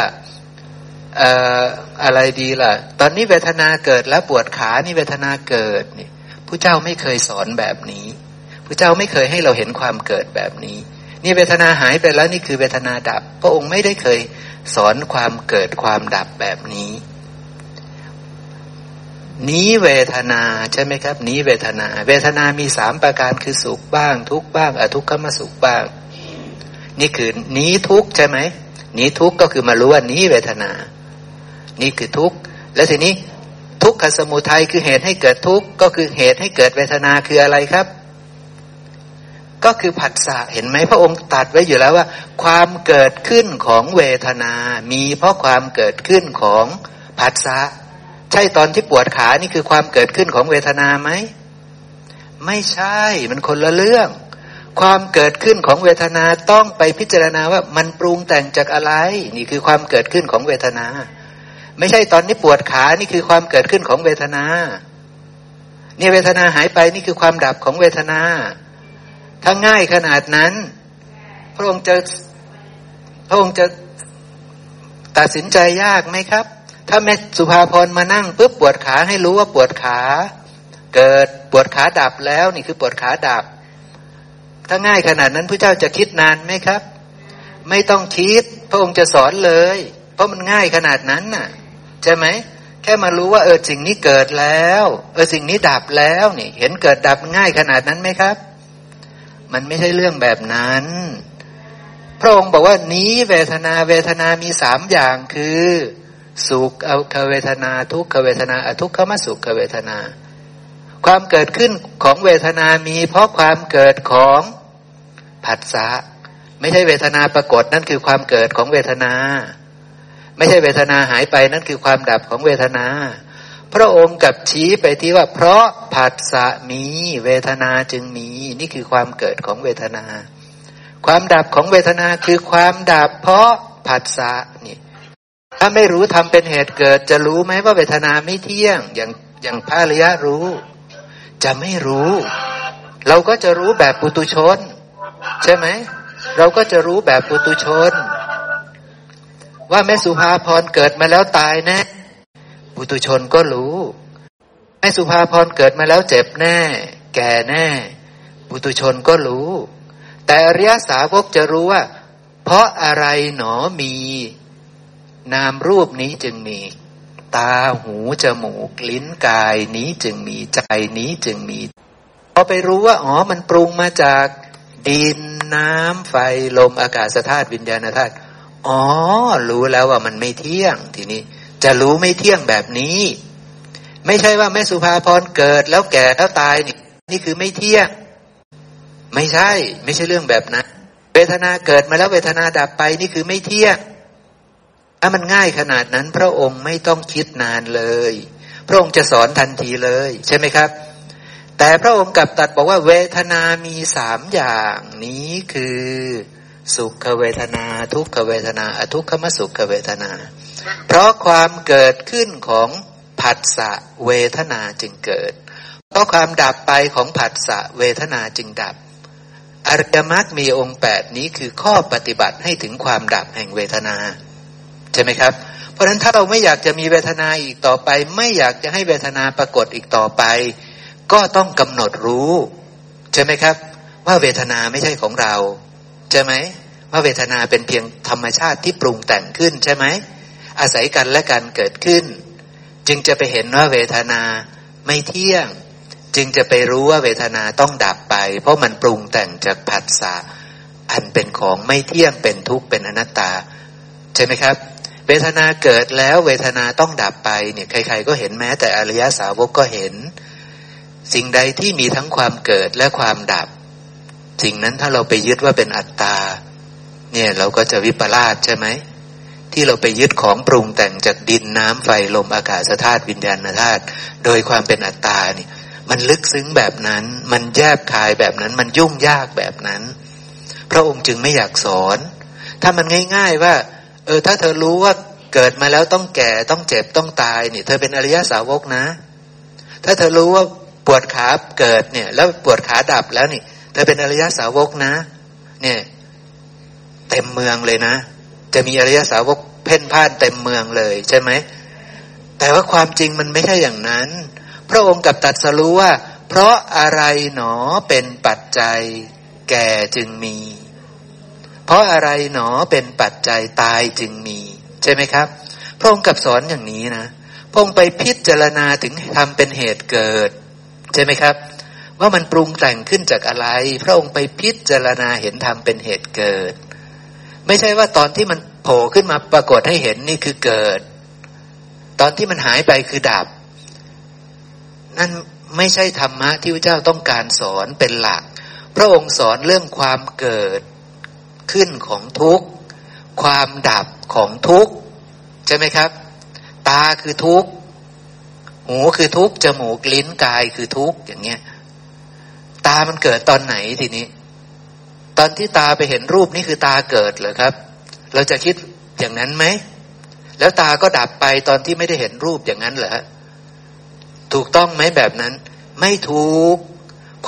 [SPEAKER 2] อะไรดีล่ะ ตอนนี้เวทนาเกิดแล้วปวดขานี่เวทนาเกิดนี่ผู้เจ้าไม่เคยสอนแบบนี้ผู้เจ้าไม่เคยให้เราเห็นความเกิดแบบนี้ นี่เวทนาหายไปแล้วนี่คือเวทนาดับ พระองค์ไม่ได้เคยสอนความเกิดความดับแบบนี้ นี้เวทนาใช่ไหมครับ นี้เวทนา เวทนามีสามประการคือสุขบ้าง ทุกบ้าง อทุกขมสุขบ้าง นี่คือนี้ทุกใช่ไหมนี้ทุกก็คือมารู้ว่านี้เวทนา นี่คือทุกข์แล้วทีนี้ทุกขสมุทัยคือเหตุให้เกิดทุกข์ก็คือเหตุให้เกิดเวทนาคืออะไรครับ ก็คือผัสสะเห็นไหมพระองค์ตัดไว้อยู่แล้วว่า ความเกิดขึ้นของเวทนา มีเพราะความเกิดขึ้นของผัสสะใช่ตอนที่ปวดขานี่คือความเกิดขึ้นของเวทนาไหมไม่ใช่มันคนละเรื่อง ความเกิดขึ้นของเวทนาต้องไปพิจารณาว่ามันปรุงแต่งจากอะไร นี่คือความเกิดขึ้นของเวทนา ไม่ใช่ตอนนี้ปวดขานี่คือความเกิดขึ้นของเวทนาเนี่ยเวทนาหายไปนี่คือความดับของเวทนา ถ้าง่ายขนาดนั้น พระองค์จะพระองค์จะตัดสินใจยากไหมครับ ถ้าแม่สุภาพรมานั่งปุ๊บปวดขาให้รู้ว่าปวดขา เกิดปวดขาดับแล้วนี่คือปวดขาดับ ถ้าง่ายขนาดนั้นพระเจ้าจะคิดนานไหมครับ ไม่ต้องคิด พระองค์จะสอนเลย เพราะมันง่ายขนาดนั้นน่ะ ใช่ไหมแค่มารู้ว่า เออสิ่งนี้เกิดแล้ว เออสิ่งนี้ดับแล้วนี่ เห็นเกิดดับง่ายขนาดนั้นไหมครับ มันไม่ใช่เรื่องแบบนั้น พระองค์บอกว่านี้เวทนาเวทนามีสามอย่างคือ สุขเอาคเวทนา ทุกขเวทนา อทุกขมสุขเวทนา ความเกิดขึ้นของเวทนามี เพราะความเกิดของผัสสะไม่ใช่เวทนาปรากฏนั่นคือความเกิดของเวทนา ไม่ใช่เวทนาหายไปนั่นคือความดับของเวทนา พระองค์กับชี้ไปที่ว่า เพราะผัสสะมีเวทนาจึงมีนี่คือความเกิดของเวทนา ความดับของเวทนาคือความดับเพราะผัสสะนี่ถ้าไม่รู้ทำเป็นเหตุเกิด จะรู้ไหมว่าเวทนาไม่เที่ยง อย่างอย่างพระรยะรู้ จะไม่รู้ เราก็จะรู้แบบปุตุชน ใช่ไหมเราก็จะรู้แบบปุตุชน ว่าแม่สุภาพรเกิดมาแล้วตายแน่ปุตุชนก็รู้แม่สุภาพรเกิดมาแล้วเจ็บแน่ แก่แน่ปุตุชนก็รู้ แต่อริยสาวกจะรู้ว่า เพราะอะไรหนอมี นามรูปนี้จึงมี ตาหูจมูก ลิ้นกายนี้จึงมีใจนี้จึงมีพอไปรู้ว่าอ๋อมันปรุงมาจากดินน้ำไฟลมอากาศธาตุวิญญาณธาตุ อ๋อ รู้แล้วว่ามันไม่เที่ยง ทีนี้ จะรู้ไม่เที่ยงแบบนี้ ไม่ใช่ว่าแม่สุภาพรเกิดแล้วแก่แล้วตายนี่นี่คือไม่เที่ยง ไม่ใช่ ไม่ใช่เรื่องแบบนั้นเวทนาเกิดมาแล้วเวทนาดับไปนี่คือไม่เที่ยงถ้ามันง่ายขนาดนั้น พระองค์ไม่ต้องคิดนานเลย พระองค์จะสอนทันทีเลย ใช่ไหมครับ แต่พระองค์กลับตัดบอกว่าเวทนามีสามอย่างนี้คือ สุขเวทนา ทุกขเวทนา อทุกขมสุขเวทนา เพราะความเกิดขึ้นของผัสสะเวทนาจึงเกิด เพราะความดับไปของผัสสะเวทนาจึงดับ อริยมรรคมีองค์แปดนี้คือข้อปฏิบัติให้ถึงความดับแห่งเวทนาใช่ไหมครับ เพราะฉะนั้นถ้าเราไม่อยากจะมีเวทนาอีกต่อไป ไม่อยากจะให้เวทนาปรากฏอีกต่อไป ก็ต้องกำหนดรู้ใช่ไหมครับ ว่าเวทนาไม่ใช่ของเราใช่ไหม ว่าเวทนาเป็นเพียงธรรมชาติที่ปรุงแต่งขึ้นใช่ไหม อาศัยกันและกันเกิดขึ้น จึงจะไปเห็นว่าเวทนาไม่เที่ยง จึงจะไปรู้ว่าเวทนาต้องดับไป เพราะมันปรุงแต่งจากผัสสะอันเป็นของไม่เที่ยงเป็นทุกข์เป็นอนัตตา ใช่ไหมครับ เวทนาเกิดแล้วเวทนาต้องดับไปเนี่ยใคร ๆ ก็เห็นแม้แต่อริยสาวกก็เห็น สิ่งใดที่มีทั้งความเกิดและความดับ สิ่งนั้นถ้าเราไปยึดว่าเป็นอัตตา เนี่ยเราก็จะวิปลาสใช่ไหมที่เราไปยึดของปรุงแต่งจากดินน้ำไฟลมอากาศธาตุวิญญาณธาตุโดยความเป็นอัตตาเนี่ยมันลึกซึ้งแบบนั้น มันแยบคายแบบนั้น มันยุ่งยากแบบนั้น พระองค์จึงไม่อยากสอน ถ้ามันง่าย ๆว่า เออ ถ้าเธอรู้ว่าเกิดมาแล้วต้องแก่ต้องเจ็บต้องตายนี่เธอเป็นอริยสาวกนะ ถ้าเธอรู้ว่าปวดขาเกิดเนี่ย แล้วปวดขาดับแล้วนี่เธอเป็นอริยสาวกนะ เนี่ย เต็มเมืองเลยนะ จะมีอริยสาวกเพ่นพ่านเต็มเมืองเลยใช่ไหม แต่ว่าความจริงมันไม่ใช่อย่างนั้น พระองค์กับตัดสรู้ว่า เพราะอะไรหนอเป็นปัจจัย แก่จึงมี เพราะอะไรหนอเป็นปัจจัยตายจึงมี ใช่ไหมครับ พระองค์กับสอนอย่างนี้นะพระองค์ไปพิจารณาถึงทำเป็นเหตุเกิด ใช่ไหมครับว่ามันปรุงแต่งขึ้นจากอะไร พระองค์ไปพิจารณาเห็นธรรมเป็นเหตุเกิด ไม่ใช่ว่าตอนที่มันโผล่ขึ้นมาปรากฏให้เห็นนี่คือเกิด ตอนที่มันหายไปคือดับ นั่นไม่ใช่ธรรมะที่พระเจ้าต้องการสอนเป็นหลัก พระองค์สอนเรื่องความเกิดขึ้นของทุกข์ ความดับของทุกข์ ใช่ไหมครับ ตาคือทุกข์ หูคือทุกข์ จมูกลิ้นกายคือทุกข์อย่างเงี้ย ตามันเกิดตอนไหนทีนี้ ตอนที่ตาไปเห็นรูปนี่คือตาเกิดเหรอครับ เราจะคิดอย่างนั้นไหม แล้วตาก็ดับไปตอนที่ไม่ได้เห็นรูปอย่างนั้นเหรอถูกต้องไหมแบบนั้น ไม่ถูก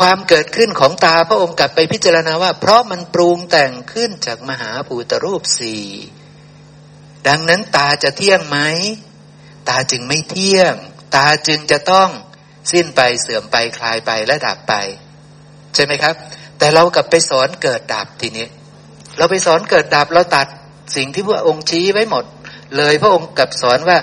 [SPEAKER 2] ความเกิดขึ้นของตาพระองค์กลับไปพิจารณาว่า เพราะมันปรุงแต่งขึ้นจากมหาภูตรูปสี่ดังนั้นตาจะเที่ยงไหม ตาจึงไม่เที่ยง ตาจึงจะต้องสิ้นไปเสื่อมไปคลายไปและดับไป ใช่ไหมครับ แต่เรากลับไปสอนเกิดดับทีนี้ เราไปสอนเกิดดับเราตัดสิ่งที่พระองค์ชี้ไว้หมด เลยพระองค์กลับสอนว่า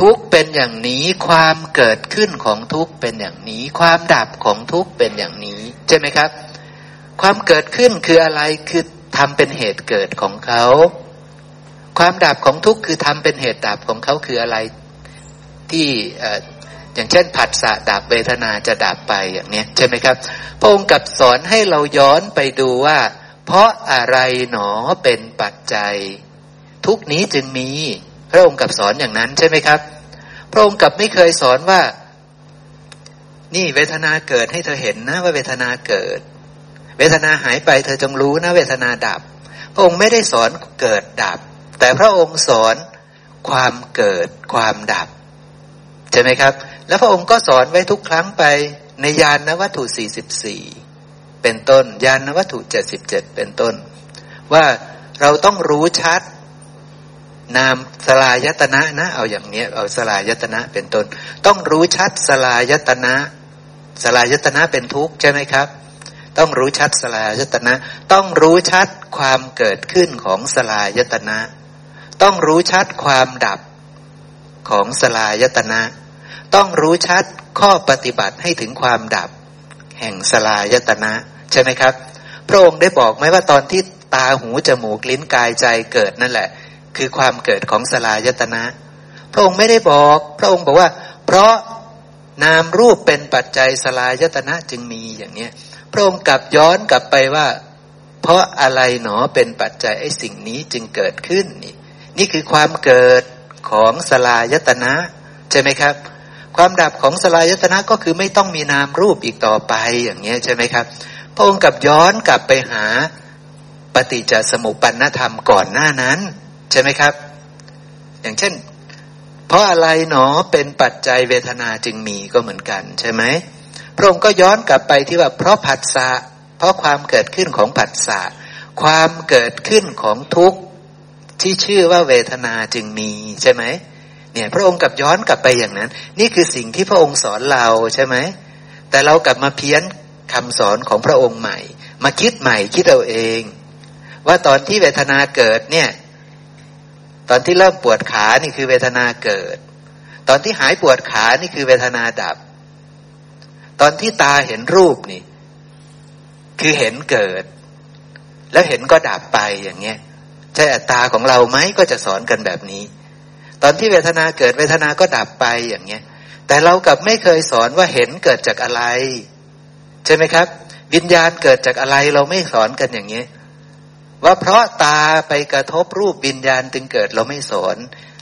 [SPEAKER 2] ทุกเป็นอย่างนี้ความเกิดขึ้นของทุกเป็นอย่างนี้ ความดับของทุกเป็นอย่างนี้ ใช่ไหมครับ ความเกิดขึ้นคืออะไรคือทำเป็นเหตุเกิดของเขา ความดับของทุกคือทำเป็นเหตุดับของเขาคืออะไร ที่ อย่างเช่นผัสสะดับเวทนาจะดับไปอย่างนี้ใช่ไหมครับ พระองค์กับสอนให้เราย้อนไปดูว่า เพราะอะไรหนอเป็นปัจจัย ทุกนี้จึงมี พระองค์กับสอนอย่างนั้นใช่ไหมครับ พระองค์กับไม่เคยสอนว่า นี่เวทนาเกิดให้เธอเห็นนะว่าเวทนาเกิด เวทนาหายไปเธอจงรู้นะ เวทนาดับ พระองค์ไม่ได้สอนเกิดดับ แต่พระองค์สอนความเกิดความดับใช่ไหมครับ แล้วพระองค์ก็สอนไว้ทุกครั้งไปในยานนวัตถุสี่สิบสี่เป็นต้น ยานนวัตถุเจ็ดสิบเจ็ดเป็นต้น ว่าเราต้องรู้ชัด นามสลายตนะนะ เอาอย่างเนี้ยเอาสลายตนะเป็นต้น ต้องรู้ชัดสลายตนะสลายตนะเป็นทุกข์ใช่ไหมครับ ต้องรู้ชัดสลายตนะ ต้องรู้ชัดความเกิดขึ้นของสลายตนะ ต้องรู้ชัดความดับของสลายตนะ ต้องรู้ชัดข้อปฏิบัติให้ถึงความดับ แห่งสลายตนะ ใช่ไหมครับ พระองค์ได้บอกไหมว่าตอนที่ตาหูจมูกลิ้นกายใจเกิดนั่นแหละ คือความเกิดของสลายตนะ พระองค์ไม่ได้บอก พระองค์บอกว่า เพราะนามรูปเป็นปัจจัยสลายตนะจึงมีอย่างเนี้ยพระองค์กลับย้อนกลับไปว่า เพราะอะไรหนอเป็นปัจจัยไอ้สิ่งนี้จึงเกิดขึ้นนี่นี่คือความเกิดของสลายตนะ ใช่ไหมครับ ความดับของสลายตนะก็คือไม่ต้องมีนามรูปอีกต่อไปอย่างเงี้ยใช่ไหมครับ พระองค์กับย้อนกลับไปหาปฏิจจสมุปปนธรรมก่อนหน้านั้น ใช่ไหมครับ อย่างเช่น เพราะอะไรหนอเป็นปัจจัยเวทนาจึงมีก็เหมือนกันใช่ไหมพระองค์ก็ย้อนกลับไปที่ว่าเพราะผัสสะเพราะความเกิดขึ้นของผัสสะความเกิดขึ้นของทุกข์ที่ชื่อว่าเวทนาจึงมีใช่ไหม เนี่ย พระองค์กลับย้อนกลับไปอย่างนั้น นี่คือสิ่งที่พระองค์สอนเราใช่ไหมแต่เรากลับมาเพี้ยนคำสอนของพระองค์ใหม่ มาคิดใหม่คิดเอาเอง ว่าตอนที่เวทนาเกิดเนี่ย ตอนที่เริ่มปวดขานี่คือเวทนาเกิด ตอนที่หายปวดขานี่คือเวทนาดับ ตอนที่ตาเห็นรูปนี่ คือเห็นเกิด แล้วเห็นก็ดับไปอย่างเงี้ยใช่อัตตาของเราไหมก็จะสอนกันแบบนี้ ตอนที่เวทนาเกิดเวทนาก็ดับไปอย่างเงี้ย แต่เรากับไม่เคยสอนว่าเห็นเกิดจากอะไร ใช่ไหมครับ วิญญาณเกิดจากอะไรเราไม่สอนกันอย่างเงี้ยว่าเพราะตาไปกระทบรูปวิญญาณจึงเกิดเราไม่สอน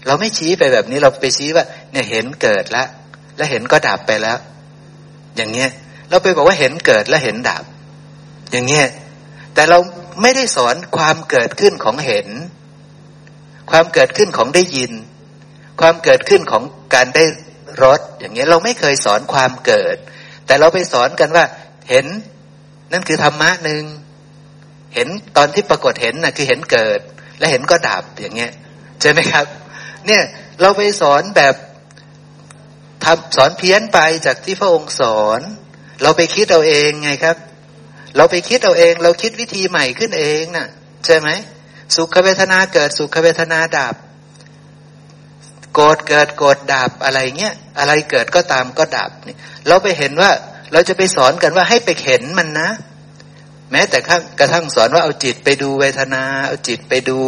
[SPEAKER 2] เราไม่ชี้ไปแบบนี้เราไปชี้ว่า เนี่ยเห็นเกิดแล้วแล้วเห็นก็ดับไปแล้ว อย่างเงี้ยเราไปบอกว่าเห็นเกิดและเห็นดับ อย่างเงี้ยแต่เราไม่ได้สอนความเกิดขึ้นของเห็น ความเกิดขึ้นของได้ยิน ความเกิดขึ้นของการได้รสอย่างเงี้ยเราไม่เคยสอนความเกิด แต่เราไปสอนกันว่า เห็นนั่นคือธรรมะหนึ่งเห็นตอนที่ปรากฏเห็นนะ่ะคือเห็นเกิด และเห็นก็ดับอย่างเงี้ยใช่ไหมครับ เนี่ยเราไปสอนแบบทำสอนเพี้ยนไปจากที่พระองค์สอน เราไปคิดเอาเองไงครับ เราไปคิดเอาเอง เราคิดวิธีใหม่ขึ้นเองนะ่ะ ใช่ไหมสุขเวทนาเกิดสุขเวทนาดับ โกรธเกิดโกรธดับอะไรเงี้ยอะไรเกิดก็ตามก็ดับเนี่ยเราไปเห็นว่าเราจะไปสอนกันว่าให้ไปเห็นมันนะ แม้แต่กระทั่งสอนว่าเอาจิตไปดูเวทนา เอาจิตไปดู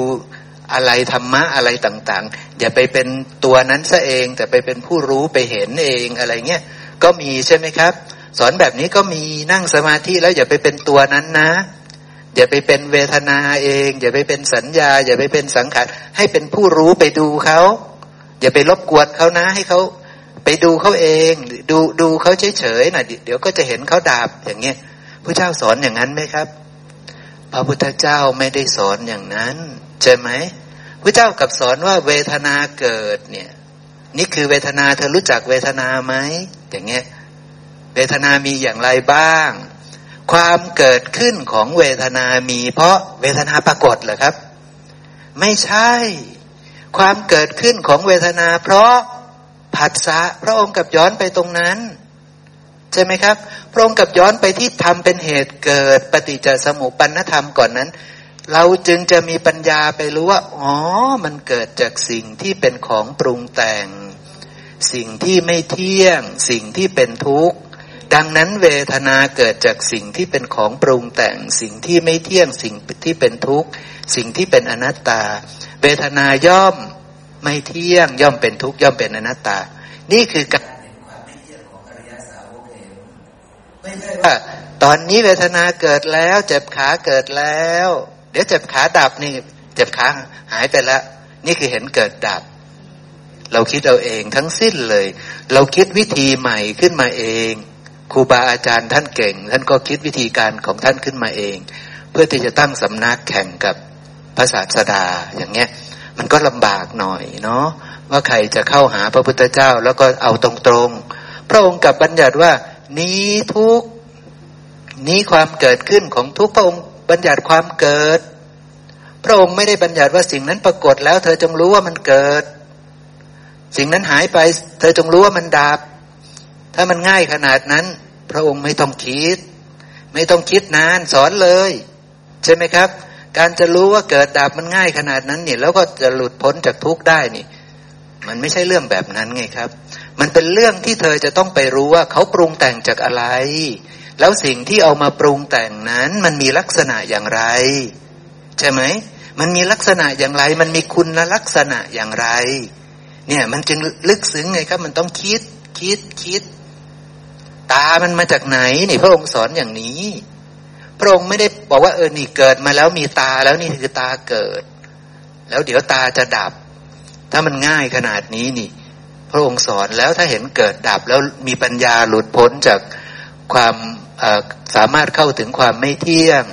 [SPEAKER 2] อะไรธรรมะอะไรต่างๆ อย่าไปเป็นตัวนั้นซะเอง แต่ไปเป็นผู้รู้ไปเห็นเองอะไรเงี้ยก็มีใช่ไหมครับ สอนแบบนี้ก็มีนั่งสมาธิแล้วอย่าไปเป็นตัวนั้นนะ อย่าไปเป็นเวทนาเอง อย่าไปเป็นสัญญา อย่าไปเป็นสังขารให้เป็นผู้รู้ไปดูเขา อย่าไปรบกวนเขานะ ให้เขาไปดูเขาเอง ดูดูเขาเฉยๆน่ะเดี๋ยวก็จะเห็นเขาดาบอย่างเงี้ยพระเจ้าสอนอย่างนั้นไหมครับ พระพุทธเจ้าไม่ได้สอนอย่างนั้นใช่ไหมพระเจ้ากับสอนว่าเวทนาเกิดเนี่ย นี่คือเวทนาเธอรู้จักเวทนาไหมอย่างเงี้ยเวทนามีอย่างไรบ้าง ความเกิดขึ้นของเวทนามี เพราะเวทนาปรากฏเหรอครับ ไม่ใช่ ความเกิดขึ้นของเวทนา เพราะผัสสะพระองค์กับย้อนไปตรงนั้น ใช่ไหมครับ พระองค์กับย้อนไปที่ทำเป็นเหตุเกิดปฏิจจสมุปปนธรรมก่อนนั้น เราจึงจะมีปัญญาไปรู้ว่า อ๋อ มันเกิดจากสิ่งที่เป็นของปรุงแต่ง สิ่งที่ไม่เที่ยง สิ่งที่เป็นทุกข์ดังนั้นเวทนาเกิดจากสิ่งที่เป็นของปรุงแต่ง สิ่งที่ไม่เที่ยงสิ่งที่เป็นทุกข์ สิ่งที่เป็นอนัตตา เวทนาย่อมไม่เที่ยงย่อมเป็นทุกข์ย่อมเป็นอนัตตา นี่คือการไม่ใช่ว่าตอนนี้เวทนาเกิดแล้ว เจ็บขาเกิดแล้ว เดี๋ยวเจ็บขาดับนี่ เจ็บขาหายไปแล้ว นี่คือเห็นเกิดดับ เราคิดเอาเองทั้งสิ้นเลย เราคิดวิธีใหม่ขึ้นมาเองครูบาอาจารย์ท่านเก่ง ท่านก็คิดวิธีการของท่านขึ้นมาเอง เพื่อที่จะตั้งสำนักแข่งกับ พระศาสดาอย่างเงี้ย มันก็ลำบากหน่อยเนาะว่าใครจะเข้าหาพระพุทธเจ้าแล้วก็เอาตรงๆ พระองค์กับบัญญัติว่า นี้ทุกนี้ความเกิดขึ้นของทุกพระองค์บัญญัติความเกิด พระองค์ไม่ได้บัญญัติว่าสิ่งนั้นปรากฏแล้ว เธอจงรู้ว่ามันเกิด สิ่งนั้นหายไป เธอจงรู้ว่ามันดับ ถ้ามันง่ายขนาดนั้น พระองค์ไม่ต้องคิด ไม่ต้องคิดนานสอนเลย ใช่ไหมครับ การจะรู้ว่าเกิดดับมันง่ายขนาดนั้นเนี่ยแล้วก็จะหลุดพ้นจากทุกข์ได้นี่ มันไม่ใช่เรื่องแบบนั้นไงครับ มันเป็นเรื่องที่เธอจะต้องไปรู้ว่าเขาปรุงแต่งจากอะไร แล้วสิ่งที่เอามาปรุงแต่งนั้น มันมีลักษณะอย่างไร ใช่ไหมมันมีลักษณะอย่างไร มันมีคุณลักษณะอย่างไร เนี่ยมันจึงลึกซึ้งไงครับ มันต้องคิดคิดคิด ตามันมาจากไหนนี่พระองค์สอนอย่างนี้ พระองค์ไม่ได้บอกว่าเออนี่เกิดมาแล้วมีตาแล้วนี่คือตาเกิด แล้วเดี๋ยวตาจะดับ ถ้ามันง่ายขนาดนี้นี่ พระองค์สอนแล้วถ้าเห็นเกิดดับแล้วมีปัญญาหลุดพ้นจากความสามารถเข้าถึงความไม่เที่ยง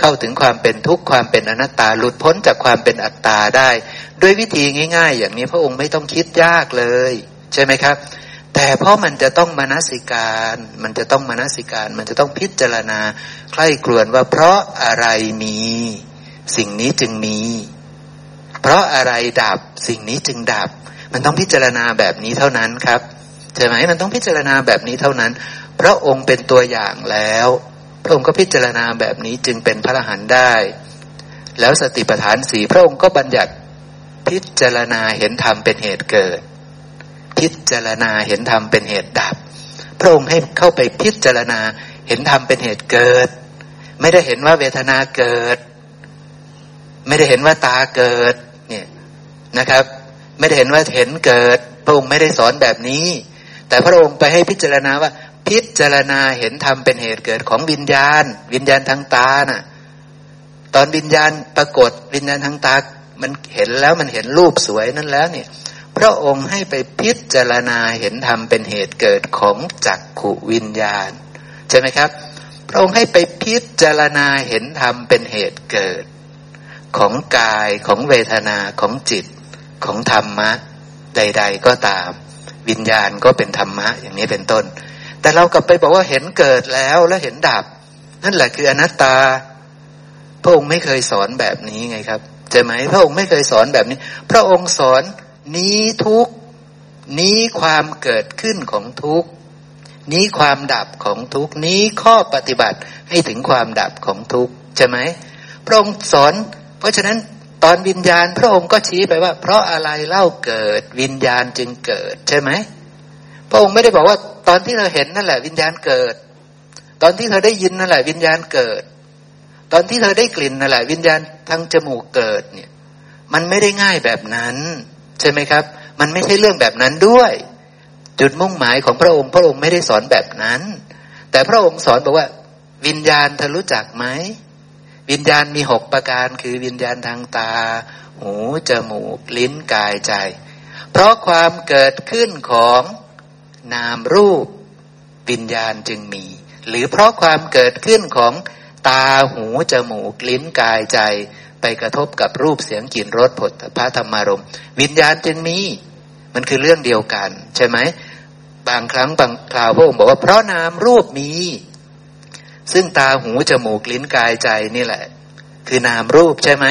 [SPEAKER 2] เข้าถึงความเป็นทุกข์ความเป็นอนัตตาหลุดพ้นจากความเป็นอัตตาได้ ด้วยวิธีง่าย ๆ อย่างนี้พระองค์ไม่ต้องคิดยากเลย ใช่ไหมครับ แต่เพราะมันจะต้องมนสิการ มันจะต้องมนสิการ มันจะต้องพิจารณาใคร่ครวญว่าเพราะอะไรมี สิ่งนี้จึงมี เพราะอะไรดับสิ่งนี้จึงดับ มันต้องพิจารณาแบบนี้เท่านั้นครับใช่ไหมมันต้องพิจารณาแบบนี้เท่านั้น พระองค์เป็นตัวอย่างแล้ว พระองค์ก็พิจารณาแบบนี้จึงเป็นพระอรหันต์ได้ แล้วสติปัฏฐานสีพระองค์ก็บัญญัติพิจารณาเห็นธรรมเป็นเหตุเกิด พิจารณาเห็นธรรมเป็นเหตุดับ พระองค์ให้เข้าไปพิจารณาเห็นธรรมเป็นเหตุเกิด ไม่ได้เห็นว่าเวทนาเกิด ไม่ได้เห็นว่าตาเกิดเนี่ยนะครับ ไม่ได้เห็นว่าเห็นเกิด พระองค์ไม่ได้สอนแบบนี้ แต่พระองค์ไปให้พิจารณาว่า พิจารณาเห็นธรรมเป็นเหตุเกิดของวิญญาณ วิญญาณทางตาน่ะ ตอนวิญญาณปรากฏวิญญาณทางตามันเห็นแล้วมันเห็นรูปสวยนั่นแล้วเนี่ย ระองค์ให้ไปพิจารณาเห็นธรรมเป็นเหตุเกิดของจักขุวิญญาณ ใช่ไหมครับ พระองค์ให้ไปพิจารณาเห็นธรรมเป็นเหตุเกิด ของกายของเวทนาของจิตของธรรมะ ใด ๆ ก็ตาม วิญญาณก็เป็นธรรมะอย่างนี้เป็นต้น แต่เรากลับไปบอกว่าเห็นเกิดแล้วแล้วเห็นดับ นั่นแหละคืออนัตตา พระองค์ไม่เคยสอนแบบนี้ไงครับใช่ไหมพระองค์ไม่เคยสอนแบบนี้ พระองค์สอน นี้ทุกนี้ความเกิดขึ้นของทุกนี้ความดับของทุกนี้ข้อปฏิบัติให้ถึงความดับของทุกใช่ไหมพระองค์สอน เพราะฉะนั้นตอนวิญญาณพระองค์ก็ชี้ไปว่า เพราะอะไรเล่าเกิดวิญญาณจึงเกิดใช่ไหมพระองค์ไม่ได้บอกว่าตอนที่เธอเห็นนั่นแหละวิญญาณเกิด ตอนที่เธอได้ยินนั่นแหละวิญญาณเกิด ตอนที่เธอได้กลิ่นนั่นแหละวิญญาณทางจมูกเกิดเนี่ย มันไม่ได้ง่ายแบบนั้น ใช่ไหมครับ มันไม่ใช่เรื่องแบบนั้นด้วย จุดมุ่งหมายของพระองค์พระองค์ไม่ได้สอนแบบนั้น แต่พระองค์สอนบอกว่า วิญญาณเธอรู้จักไหมวิญญาณมีหกประการคือวิญญาณทางตา หูจมูก ลิ้นกายใจ เพราะความเกิดขึ้นของนามรูปวิญญาณจึงมี หรือเพราะความเกิดขึ้นของตาหูจมูก ลิ้นกายใจ ไปกระทบกับรูปเสียงกลิ่นรสผลพระธรรมารมวิญญาณจึงมี มันคือเรื่องเดียวกัน ใช่ไหมบางครั้งบางคราวพระองค์บอกว่าเพราะนามรูปมี ซึ่งตาหูจมูกลิ้นกายใจนี่แหละ คือนามรูปใช่ไหม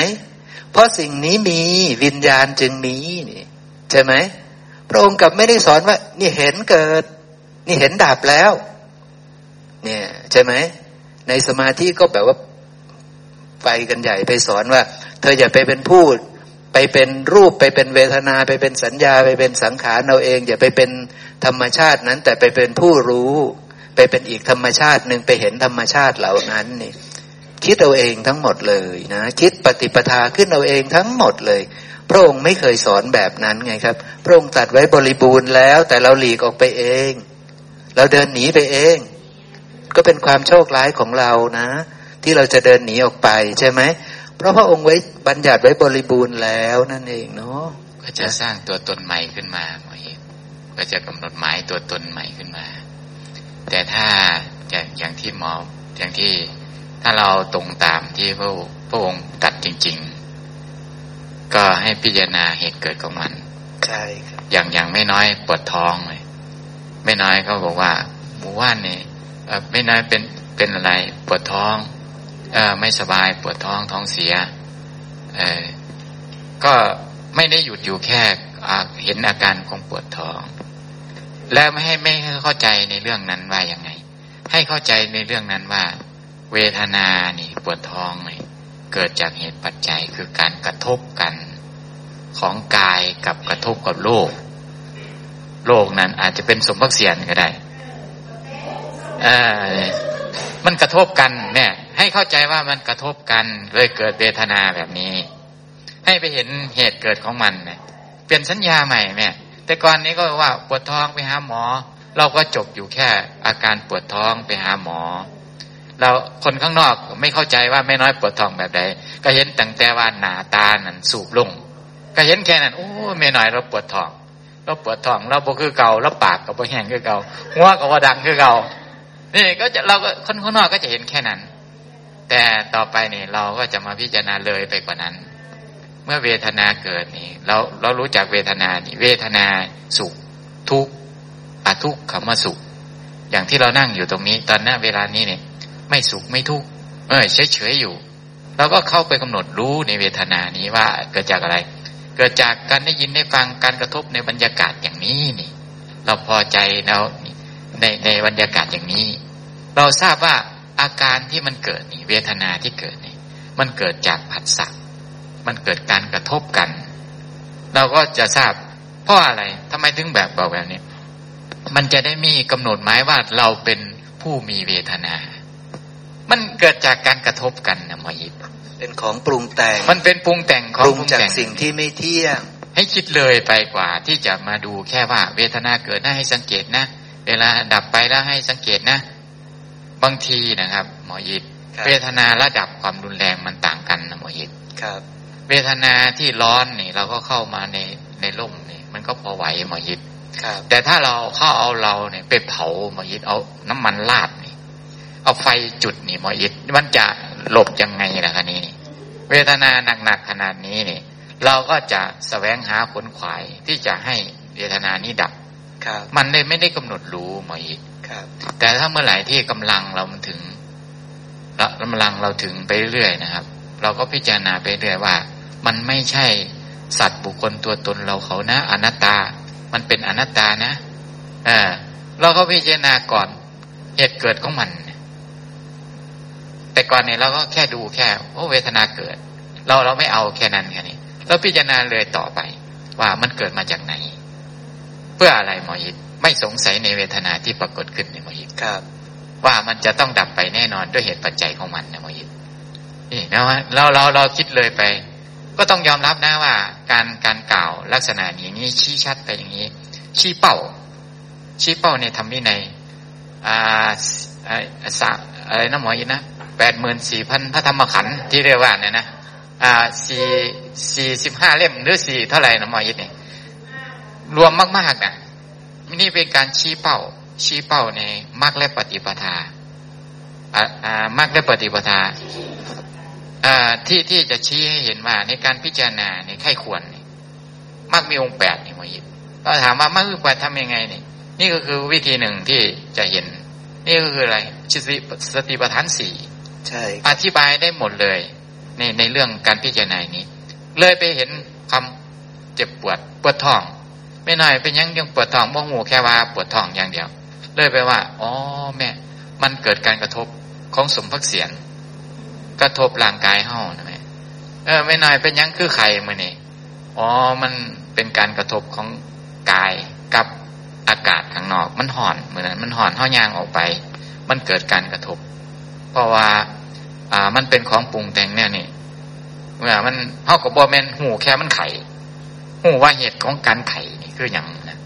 [SPEAKER 2] เพราะสิ่งนี้มีวิญญาณจึงมีนี่ใช่ไหมพระองค์กับไม่ได้สอนว่า นี่เห็นเกิด นี่เห็นดับแล้ว เนี่ย ใช่ไหมในสมาธิก็แบบว่า ไปกันใหญ่ไปสอนว่า เธออย่าไปเป็นผู้ไปเป็นรูปไปเป็นเวทนา ไปเป็นสัญญาไปเป็นสังขารเราเอง อย่าไปเป็นธรรมชาตินั้น แต่ไปเป็นผู้รู้ ไปเป็นอีกธรรมชาติหนึ่งไปเห็นธรรมชาติเหล่านั้นนี่คิดเอาเองทั้งหมดเลยนะคิดปฏิปทาขึ้นเอาเองทั้งหมดเลย พระองค์ไม่เคยสอนแบบนั้นไงครับ พระองค์ตัดไว้บริบูรณ์แล้ว แต่เราหลีกออกไปเอง เราเดินหนีไปเอง ก็เป็นความโชคร้ายของเรานะ ที่เราจะเดินหนีออกไปใช่ไหม เพราะพระองค์ไว้บัญญัติไว้บริบูรณ์แล้วนั่นเองเนาะ
[SPEAKER 3] ก็จะสร้างตัวตนใหม่ขึ้นมาหมอเอกก็จะกำหนดหมายตัวตนใหม่ขึ้นมา แต่ถ้าอย่างอย่างที่หมออย่างที่ถ้าเราตรงตามที่พระพระองค์ตัดจริง ๆ ก็ให้พิจารณาเหตุเกิดของมัน
[SPEAKER 2] ใช่ครับ
[SPEAKER 3] อย่างอย่างไม่น้อยปวดท้องเลยไม่น้อยเขาบอกว่าหมู่ว่านนี่ไม่น้อยเป็นเป็นอะไรปวดท้อง เออไม่สบายปวดท้องท้องเสีย เออก็ไม่ได้หยุดอยู่แค่เห็นอาการของปวดท้อง แล้วไม่ให้ไม่ให้เข้าใจในเรื่องนั้นว่าย่างไง ให้เข้าใจในเรื่องนั้นว่า เวทนานี่ปวดท้องเลยเกิดจากเหตุปัจจัยคือการกระทบกันของกายกับกระทบกับโลก โลกนั้นอาจจะเป็นสมบัติเสียนก็ได้อมันกระทบกันเนี่ย ให้เข้าใจว่ามันกระทบกันเลยเกิดเวทนาแบบนี้ ให้ไปเห็นเหตุเกิดของมันเนี่ยเปลี่ยนสัญญาใหม่แม่แต่ก่อนนี้ก็ว่าปวดท้องไปหาหมอ เราก็จบอยู่แค่อาการปวดท้องไปหาหมอเราคนข้างนอกไม่เข้าใจว่าไม่น้อยปวดท้องแบบใดก็เห็นตั้งแต่ว่าหนาตานั่นสูบลง ก็เห็นแค่นั้นโอ้ไม่น้อยเราปวดท้องเราปวดท้องเราบกคือเก่าเราปากกับบ่แห้งคือเก่าหัวกับว่าดังคือเก่านี่ก็จะเราก็คนข้างนอกก็จะเห็นแค่นั้น แต่ต่อไปนี่เราก็จะมาพิจารณาเลยไปกว่านั้น เมื่อเวทนาเกิดนี่เราเรารู้จักเวทนานี่เวทนาสุข ทุกข์อทุกข์คำว่าสุข อย่างที่เรานั่งอยู่ตรงนี้ ตอนนี้เวลานี้เนี่ย ไม่สุขไม่ทุกข์เออเฉยเฉยอยู่เราก็เข้าไปกำหนดรู้ในเวทนานี้ว่าเกิดจากอะไร เกิดจากการได้ยินได้ฟังการกระทบในบรรยากาศอย่างนี้นี่ เราพอใจเราในในบรรยากาศอย่างนี้ เราทราบว่า อาการที่มันเกิดนี่เวทนาที่เกิดนี่มันเกิดจากผัสสะมันเกิดการกระทบกัน เราก็จะทราบเพราะอะไรทำไมถึงแบบบอกแบบนี้มันจะได้มีกำหนดหมายว่าเราเป็นผู้มีเวทนา มันเกิดจากการกระทบกันนะมยิบ
[SPEAKER 2] เป็นของปรุงแต่ง
[SPEAKER 3] มันเป็นปรุงแต่งของปรุ
[SPEAKER 2] งจากสิ่งที่ไม่เที่ยง
[SPEAKER 3] ให้คิดเลยไปกว่าที่จะมาดูแค่ว่า เวทนาเกิดน่าให้สังเกตนะ เวลาดับไปแล้วให้สังเกตนะ บางทีนะครับ หมอยิดเวทนาระดับความรุนแรงมันต่างกันนะหมอยิด
[SPEAKER 2] ครับ
[SPEAKER 3] เวทนาที่ร้อนนี่ เราก็เข้ามาในในร่มนี่มันก็พอไหวหมอยิดแต่ถ้าเราเข้าเอาเราเนี่ยไปเผาหมอยิดเอาน้ำมันลาดนี่ เอาไฟจุดนี่หมอยิดมันจะหลบยังไงล่ะคะนี่เวทนาหนักๆขนาดนี้นี่เราก็จะสแสวงหาขนขวายที่จะให้เวทนานี้ดับมันเลยไม่ได้กำหนดรู้หมอยิด แต่ถ้าเมื่อไหร่ที่กำลังเรามันถึงกำลังเราถึงไปเรื่อยนะครับ เราก็พิจารณาไปเรื่อยว่า มันไม่ใช่สัตว์บุคคลตัวตนเราเขานะ อนัตตา มันเป็นอนัตตานะเออเราก็พิจารณาก่อนเหตุเกิดของมัน แต่ก่อนเนี่ยเราก็แค่ดูแค่โอ้เวทนาเกิด เราเราไม่เอาแค่นั้นแค่นี้เราพิจารณาเลยต่อไป ว่ามันเกิดมาจากไหน เพื่ออะไรหมอยิต ไม่สงสัยในเวทนาที่ปรากฏขึ้นในหมอยิต
[SPEAKER 2] ครับ
[SPEAKER 3] ว่ามันจะต้องดับไปแน่นอนด้วยเหตุปัจจัยของมันนะหมอยิตนี่นะว่าเราเราเราคิดเลยไป ก็ต้องยอมรับนะว่า การการกล่าวลักษณะอย่างนี้ชี้ชัดไปอย่างนี้ ชี้เป้า ชี้เป้าในธรรมวินัยอ่าอ่าสะอะไรนะหมอยินนะแปดหมื่นสี่พันพระธรรมขันธ์ที่เรียกว่าเนี่ยนะอ่าสี่สี่สิบห้าเล่มหรือสี่เท่าไหร่นะหมอยินเนี่ยรวมมากๆนะ นี่เป็นการชี้เป้า ชี้เป้าในมรรคและปฏิปทาอ่าอ่ามรรคและปฏิปทาอ่าที่ที่จะชี้ให้เห็นว่าในการพิจารณาในไข้ควรเนี่ยมรรคมีองค์แปดนี่หมอยินก็ถามว่ามรรคองค์แปดทำยังไงนี่นี่ก็คือวิธีหนึ่งที่จะเห็น นี่ก็คืออะไรสติสติปัฏฐานสี่
[SPEAKER 2] ใช่
[SPEAKER 3] อธิบายได้หมดเลย ในในเรื่องการพิจารณานี้ เลยไปเห็นคำเจ็บปวดปวดท้อง ไม่น้อยเป็นยังยังปวดท้องบ่หูแค่ว่าปวดท้องอย่างเดียว เลยไปว่าอ๋อแม่ มันเกิดการกระทบของสมพักเสียนกระทบร่างกายเฮานะแม่เออไม่น้อยเป็นยังคือไข่มือนี่อ๋อมันเป็นการกระทบของกายกับอากาศข้างนอก มันห่อนเหมือนนั้นมันห่อนเฮายางออกไป มันเกิดการกระทบ เพราะว่าอ่ามันเป็นของปรุงแต่งเนี่ยนี่เมื่อมันเฮากับบอแมนหูแค่มันไข่ หูว่าเหตุของการไข่นี่คืออย่างนะ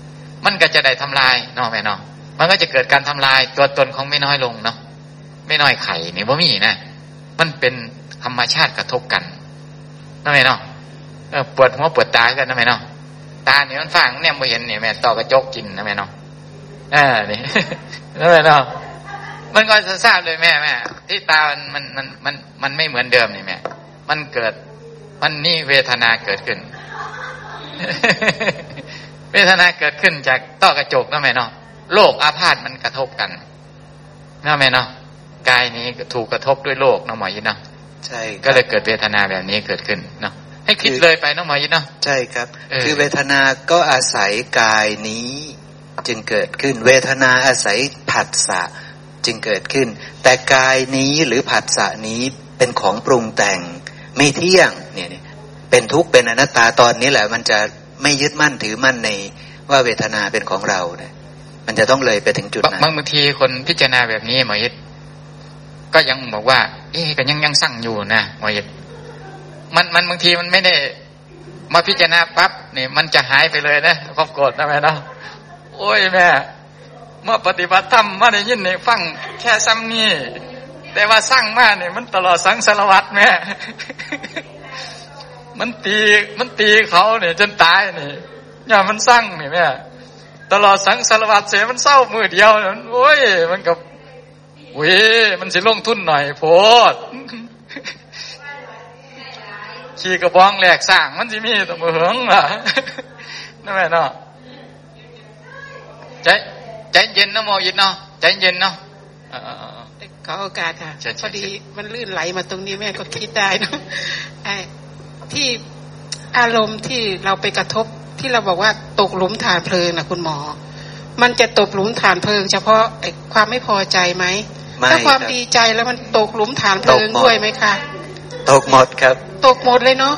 [SPEAKER 3] มันก็จะได้ทำลายเนาะแม่เนาะมันก็จะเกิดการทำลายตัวตนของไม่น้อยลงเนาะไม่น้อยไข่นี่ว่ามีนะมันเป็นธรรมชาติกระทบกันนะแม่เนาะเปวดหัวปวดตากันนะแม่เนาะตาเนี่ยมันฟังเนี่ยไม่เห็นเนี่ยแม่ต่อกระจกกินนะแม่เนาะเออนี่นะแม่เนาะมันก็จะทราบเลยแม่แม่ที่ตามันมันมันมันมันไม่เหมือนเดิมนี่แม่มันเกิดมันนี่เวทนาเกิดขึ้น เวทนาเกิดขึ้นจากต้อกระจกนะแม่เนาะโรคอาพาธมันกระทบกันนะแม่เนาะกายนี้ถูกกระทบด้วยโรคน้องหมอยินเนาะ
[SPEAKER 2] ใช่
[SPEAKER 3] ก็เลยเกิดเวทนาแบบนี้เกิดขึ้นเนาะให้คิดเลยไปน้องหมอยินเนาะ
[SPEAKER 2] ใช่ครับ
[SPEAKER 3] เออ
[SPEAKER 2] คือเวทนาก็อาศัยกายนี้จึงเกิดขึ้น เวทนาอาศัยผัสสะจึงเกิดขึ้น แต่กายนี้หรือผัสสะนี้เป็นของปรุงแต่งไม่เที่ยงเนี่ย เป็นทุกข์เป็นอนัตตาตอนนี้แหละ มันจะไม่ยึดมั่นถือมั่นในว่าเวทนาเป็นของเราเนี่ยมันจะต้องเลยไปถึงจุดนั้น
[SPEAKER 3] บางบางทีคนพิจารณาแบบนี้หมอยิดก็ยังบอกว่า เอ๊ะก็ยังยังสั่งอยู่นะหมอยิดมันมันบางทีมันไม่ได้มาพิจารณาปั๊บเนี่ยมันจะหายไปเลยนะความโกรธนะแม่เนาะโอ้ยแม่เมาปฏิบัติธรรมมาได้ยินเนี่ยฟังแค่ซ้ำนี่แต่ว่าสร้างมาเนี่ยมันตลอดสังสารวัตรแม่ มันตีมันตีเขาเนี่ยจนตายนี่อย่ามันสร้างนี่แม่ตลอดสังสารวัตรเสียมันเศร้ามือเดียวนั่นโอ้ยมันกับเว้ยมันสิลงทุนหน่อยโพดขี่กระบองแหลกสร้างมันสิมีตัวมือเหิงล่ะนั่นแหละเนาะใจใจเย็นนะโมยินเนาะใจเย็นเนาะ
[SPEAKER 4] ขอโอกาสค่ะพอดีมันลื่นไหลมาตรงนี้แม่ก็คิดได้เนอะไอ ที่อารมณ์ที่เราไปกระทบที่เราบอกว่าตกหลุมฐานเพลิงนะคุณหมอ มันจะตกหลุมฐานเพลิง เฉพาะไอ้ความไม่พอใจไหม
[SPEAKER 2] ไม่
[SPEAKER 4] ถ้าความ
[SPEAKER 2] ครับ
[SPEAKER 4] ดีใจแล้วมันตกหลุมฐานเพลิง
[SPEAKER 2] ตกหมด
[SPEAKER 4] ด้วยไหมคะ
[SPEAKER 2] ตกหมดครับ
[SPEAKER 4] ตกหมดเลยเนาะ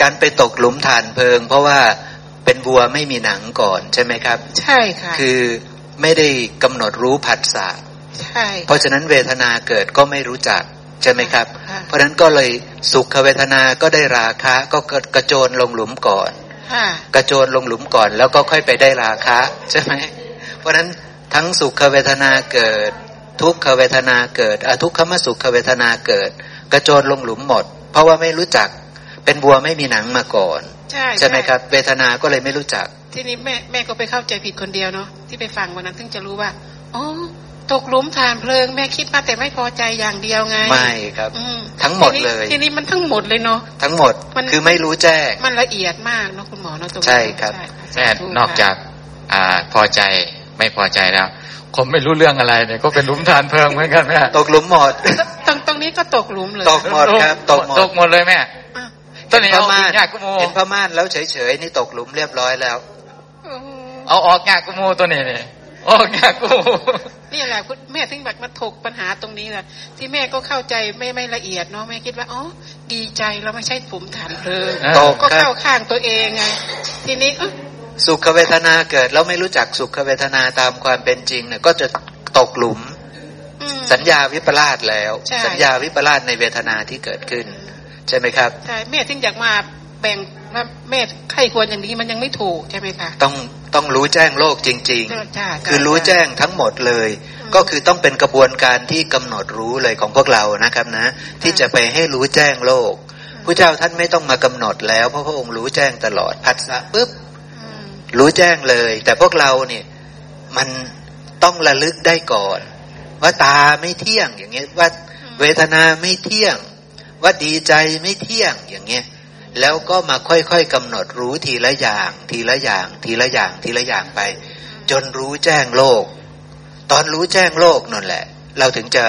[SPEAKER 2] การไปตกหลุมฐานเพลิง เพราะว่าเป็นวัวไม่มีหนังก่อนใช่ไหมครับ
[SPEAKER 4] ใช่ค่ะ
[SPEAKER 2] คือไม่ได้กำหนดรู้ผัสสะ
[SPEAKER 4] ใช่
[SPEAKER 2] เพราะฉะนั้นเวทนาเกิดก็ไม่รู้จัก ใช่ไหมครับ
[SPEAKER 4] ค่ะ
[SPEAKER 2] เพราะฉะนั้นก็เลยสุขเวทนาก็ได้ราคะ ก็กระโจนลงหลุมก่อน
[SPEAKER 4] ค่ะ
[SPEAKER 2] กระโจนลงหลุมก่อน แล้วก็ค่อยไปได้ราคะใช่ไหมเพราะฉะนั้นทั้งสุขเวทนาเกิด ทุกขเวทนาเกิดอทุกขมสุขเวทนาเกิด กระโจนลงหลุมหมด เพราะว่าไม่รู้จักเป็นวัวไม่มีหนังมาก่อน
[SPEAKER 4] ใช่
[SPEAKER 2] ใช่ไหมครับ เวทนาก็เลยไม่รู้จัก
[SPEAKER 4] ทีนี้แม่แม่ก็ไปเข้าใจผิดคนเดียวเนาะที่ไปฟังวันนั้นถึงจะรู้ว่าอ๋อ ตกหลุมฐานเพลิงแม่คิดมาแต่ไม่พอใจอย่างเดียวไง
[SPEAKER 2] ไม่ครับ
[SPEAKER 4] อืม
[SPEAKER 2] ทั้งหมด
[SPEAKER 4] ทีนี้
[SPEAKER 2] เลย
[SPEAKER 4] ทีนี้มันทั้งหมดเลยเนาะ
[SPEAKER 2] ทั้งหมด
[SPEAKER 4] มัน
[SPEAKER 2] คือไม่รู้แจ้ง
[SPEAKER 4] มันละเอียดมากเนาะคุณหมอเนาะตรงนี้
[SPEAKER 2] ใช่ครับะ
[SPEAKER 3] แม่
[SPEAKER 4] สธุ
[SPEAKER 3] นอกจากอ่าพอใจไม่พอใจแล้วคนไม่รู้เรื่องอะไรเนี่ยก็เป็นหลุมฐานเพลิงเหมือนกันแม่
[SPEAKER 2] ตกหลุมหมด
[SPEAKER 4] ตรงตรงนี้ก็ตกหลุมเลย
[SPEAKER 2] ตกหมดครับตกหมด
[SPEAKER 3] ตกหมดเลยแม่
[SPEAKER 4] อะ
[SPEAKER 3] ตอนนี้
[SPEAKER 2] พ
[SPEAKER 3] เอา
[SPEAKER 2] ม่าน
[SPEAKER 3] ยากกุโม
[SPEAKER 2] เห็นพม่านแล้วเฉยๆนี่ตกหลุมเรียบร้อยแล้ว
[SPEAKER 4] อืม
[SPEAKER 3] เอาออกยากกุโมตัวนี้นี่ ออกยากกุโม
[SPEAKER 4] นี่แหละคุณแม่ถึงแบบมาถกปัญหาตรงนี้แหละที่แม่ก็เข้าใจไม่ไม่ละเอียดเนาะแม่คิดว่าอ๋อดีใจเราไม่ใช่ผมฐานเพลิง
[SPEAKER 2] ตก
[SPEAKER 4] ก็
[SPEAKER 2] ครั
[SPEAKER 4] เข้า
[SPEAKER 2] บ
[SPEAKER 4] ข้างตัวเองไงทีนี้เอ้อ
[SPEAKER 2] สุขเวทนาเกิด แล้วไม่รู้จักสุขเวทนาตามความเป็นจริงเนี่ยก็จะตกหลุม
[SPEAKER 4] อืม
[SPEAKER 2] สัญญาวิปลาสแล้ว
[SPEAKER 4] ใช่
[SPEAKER 2] สัญญาวิปลาสในเวทนาที่เกิดขึ้น ใช่ไหมครับ
[SPEAKER 4] ใช่แม่ถึงอยากมา แบ่งว่าแม่ใครควรอย่างนี้มันยังไม่ถูกใช่ไหมคะ
[SPEAKER 2] ต้องต้องรู้แจ้งโลกจริง
[SPEAKER 4] ใช่ใช่
[SPEAKER 2] ๆคือรู้แจ้งทั้งหมดเลย ก็คือต้องเป็นกระบวนการที่กำหนดรู้เลยของพวกเรานะครับนะ ที่จะไปให้รู้แจ้งโลกผู้เจ้าท่านไม่ต้องมากำหนดแล้วเพราะพระองค์รู้แจ้งตลอดพัสสะปุ๊บ
[SPEAKER 4] อืม
[SPEAKER 2] รู้แจ้งเลย แต่พวกเราเนี่ยมันต้องระลึกได้ก่อน ว่าตาไม่เที่ยงอย่างเงี้ยว่าเวทนาไม่เที่ยง ว่าดีใจไม่เที่ยงอย่างเงี้ย แล้วก็มาค่อยๆกำหนดรู้ทีละอย่าง ทีละอย่าง ทีละอย่าง ทีละอย่างไป จนรู้แจ้งโลก ตอนรู้แจ้งโลกนั่นแหละ เราถึงจะ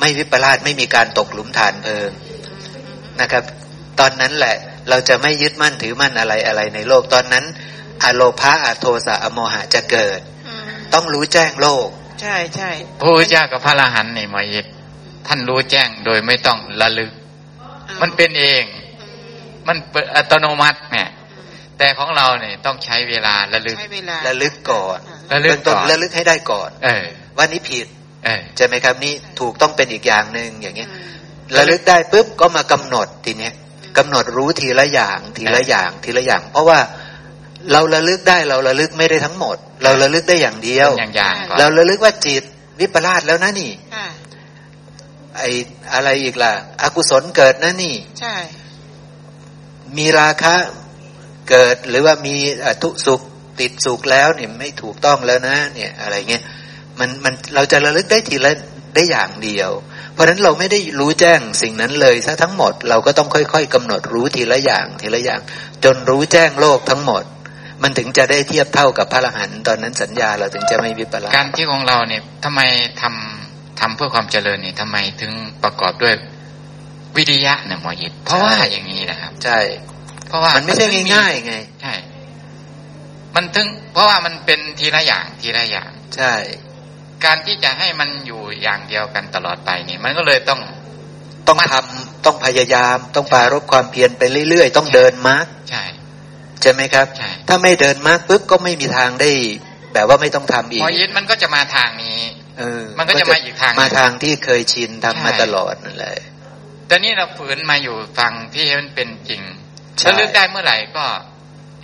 [SPEAKER 2] ไม่วิปลาสไม่มีการตกหลุมฐานเพลิงนะครับ ตอนนั้นแหละเราจะไม่ยึดมั่นถือมั่นอะไรอะไรในโลกตอนนั้นอโลภะอโทสะอโมหะจะเกิด
[SPEAKER 4] อืม
[SPEAKER 2] ต้องรู้แจ้งโลก
[SPEAKER 4] ใช่ใช่
[SPEAKER 3] พระพุทธเจ้ากับพระอรหันต์ในหมอยิดท่านรู้แจ้งโดยไม่ต้องระลึก มันเป็นเอง มันเป็นอัตโนมัติเนี่ยแต่ของเราเนี่ยต้องใช้เวลาระลึก
[SPEAKER 4] ใช้เวลา
[SPEAKER 2] ระลึกก่อน
[SPEAKER 3] ระลึก
[SPEAKER 2] เบื้องต้น
[SPEAKER 3] ก่อน
[SPEAKER 2] ระลึกให้ได้ก่อน
[SPEAKER 3] เออ
[SPEAKER 2] ว่านี้ผิด
[SPEAKER 3] เออ
[SPEAKER 2] ใช่ไหมครับนี่ถูกต้องเป็นอีกอย่างหนึ่งอย่างเงี้ย
[SPEAKER 4] อืม
[SPEAKER 2] ระลึกได้ปุ๊บก็มากำหนดทีเนี้ยกำหนดรู้ทีละอย่างทีละอย่างทีละอย่าง เพราะว่าเราระลึกได้เราระลึกไม่ได้ทั้งหมด เราระลึกได้อย่างเดียว
[SPEAKER 3] อย่างอย่างก่อน
[SPEAKER 2] เราระลึกว่าจิตวิปลาสแล้วนะนี่
[SPEAKER 4] ค่ะ
[SPEAKER 2] ไออะไรอีกล่ะอกุศลเกิดนะนี่
[SPEAKER 4] ใช่
[SPEAKER 2] มีราคะเกิดหรือว่ามีทุสุขติดสุขแล้วเนี่ยไม่ถูกต้องแล้วนะ เนี่ยอะไรเงี้ยมันมันเราจะระลึกได้ทีละได้อย่างเดียว เพราะฉะนั้นเราไม่ได้รู้แจ้งสิ่งนั้นเลยซะทั้งหมดเราก็ต้องค่อย ๆกำหนดรู้ทีละอย่างทีละอย่าง จนรู้แจ้งโลกทั้งหมด มันถึงจะได้เทียบเท่ากับพระอรหันต์ตอนนั้นสัญญาเราถึงจะไม่วิปลาส
[SPEAKER 3] การที่ของเราเนี่ยทำไมทำทำเพื่อความเจริญเนี่ยทำไมถึงประกอบด้วย วิริยะเนี่ยหมอยิดเพราะว่าอย่างนี้นะครับ
[SPEAKER 2] ใช่
[SPEAKER 3] เพราะว่า
[SPEAKER 2] มั
[SPEAKER 3] มัน
[SPEAKER 2] ไม่ใช่ง่ายๆไง
[SPEAKER 3] ใช่ มันถึง เพราะว่ามันเป็นทีละอย่างทีละอย่าง
[SPEAKER 2] ใช่
[SPEAKER 3] การที่จะให้มันอยู่อย่างเดียวกันตลอดไปนี่ มันก็เลยต้อง
[SPEAKER 2] ต้องทำต้องพยายาม ต้องปรารบความเพียรไปเรื่อยๆ ต้องเดินมาร์ก
[SPEAKER 3] ใช่
[SPEAKER 2] ใช่ไหมครับ
[SPEAKER 3] ใช่
[SPEAKER 2] ถ้าไม่เดินมาร์กปุ๊บก็ไม่มีทางได้ แบบว่าไม่ต้องทำอี
[SPEAKER 3] ห
[SPEAKER 2] ก
[SPEAKER 3] มอยิดมันก็จะมาทางนี้
[SPEAKER 2] เออ
[SPEAKER 3] มันก็จะมาอีกทางหนึ่ง
[SPEAKER 2] มาทางที่เคยชินทำมา
[SPEAKER 3] ใช่
[SPEAKER 2] ตลอดนั่นแหละ
[SPEAKER 3] แต่นี่เราฝืนมาอยู่ฟังที่ให้มันเป็นจริง
[SPEAKER 2] ใช่
[SPEAKER 3] แล้วลึกได้เมื่อไหร่ก็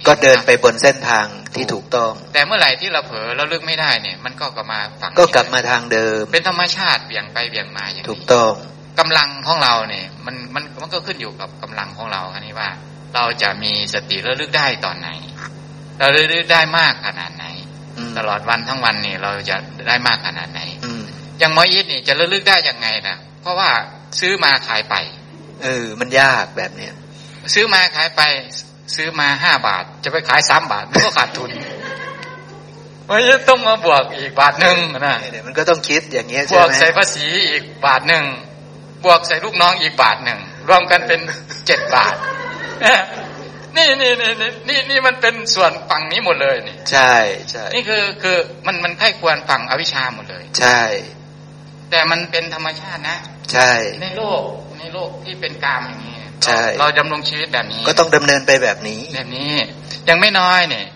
[SPEAKER 2] ก็เดินไปบนเส้นทางที่ถูกต้อง
[SPEAKER 3] แต่เมื่อไหร่ที่เราเผลอเราลึกไม่ได้เนี่ย มันก็กลับมาฝัง
[SPEAKER 2] ก็กลับมาทางเดิม
[SPEAKER 3] เป็นธรรมชาติเบี่ยงไปเบี่ยงมาอย่าง
[SPEAKER 2] ถูก
[SPEAKER 3] นี้
[SPEAKER 2] ต้อง
[SPEAKER 3] กำลังของเราเนี่ยมันมันมันก็ขึ้นอยู่กับกำลังของเราคันนี้ว่า เราจะมีสติระลึกได้ตอนไหน เราระลึกได้มากขนาดไหน
[SPEAKER 2] อืม
[SPEAKER 3] ตลอดวันทั้งวันนี่เราจะได้มากขนาดไหน
[SPEAKER 2] อืม
[SPEAKER 3] อย่างหมอยิดนี่จะระลึกได้ยังไงนะเพราะว่า ซื้อมาขายไป
[SPEAKER 2] เออ มันยากแบบเนี้ย
[SPEAKER 3] ซื้อมาขายไป ซื้อมาห้าบาท จะไปขายสามบาทมันก็ขาดทุนมันจะต้องมาบวกอีกบาทหนึ่งนะ
[SPEAKER 2] เดี๋ยวมันก็ต้องคิดอย่างเงี้ย
[SPEAKER 3] บ
[SPEAKER 2] ใช่
[SPEAKER 3] วก
[SPEAKER 2] ไหม
[SPEAKER 3] ใส่ภาษีอีกบาทหนึ่งบวกใส่ลูกน้องอีกบาทหนึ่งรวมกันเป็นเจ็ดบาทนี่นี่นี่นี่นี่นี่มันเป็นส่วนฝั่งนี้หมดเลยนี่
[SPEAKER 2] ใช่ใช่
[SPEAKER 3] นี่คือคือมันมันไข้ควรฝั่งอวิชชาหมดเลย
[SPEAKER 2] ใช่
[SPEAKER 3] แต่มันเป็นธรรมชาตินะ
[SPEAKER 2] ใช่
[SPEAKER 3] ในโลกในโลกที่เป็นกามอย่างนี้
[SPEAKER 2] ใช่
[SPEAKER 3] เราเราดำรงชีวิตแบบนี้
[SPEAKER 2] ก็ต้องดำเนินไปแบบนี้
[SPEAKER 3] แบบนี้ยังไม่น้อยเนี่ย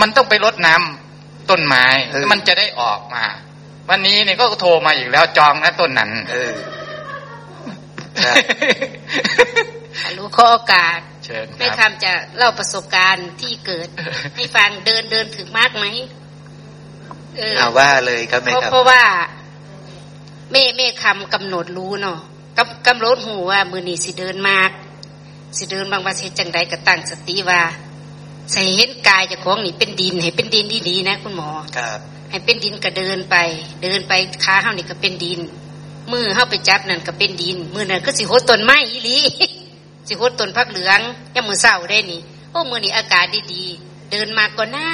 [SPEAKER 3] มันต้องไปรดน้ำต้นไม้
[SPEAKER 2] เออ
[SPEAKER 3] มันจะได้ออกมา วันนี้เนี่ยก็โทรมาอีกแล้วจองนะต้นนั้น
[SPEAKER 2] เออใช่
[SPEAKER 5] รู้ขอโอกาส
[SPEAKER 3] เชิญ
[SPEAKER 5] แม่
[SPEAKER 3] ครับ
[SPEAKER 5] คำจะเล่าประสบการณ์ที่เกิด ให้ฟังเดินเดินถึงมากไหมเออ
[SPEAKER 2] เอาว่าเลยครับแม่
[SPEAKER 5] เพราะ
[SPEAKER 2] ครับ
[SPEAKER 5] เพราะว่า แม่แม่คำกำหนดรู้เนาะกำกำหนดหูว่ามือนี้สิเดินมาก สิเดินบางว่าสิจังใดก็ตั้งสติว่าใส่เห็นกายเจะของนี่เป็นดินให้เป็นดินดีๆนะ คุณหมอ
[SPEAKER 2] ครับ
[SPEAKER 5] ให้เป็นดินก็เดินไป เดินไปขาเฮานี่ก็เป็นดิน มือเฮาไปจับนั่นก็เป็นดิน มือนั่นก็สิโหดต้นไม้อีหลีสิโหดต้นพักเหลืองยามมือเศร้าได้นี่โอ้มือนี่อากาศดีๆเดินมาก็หน้า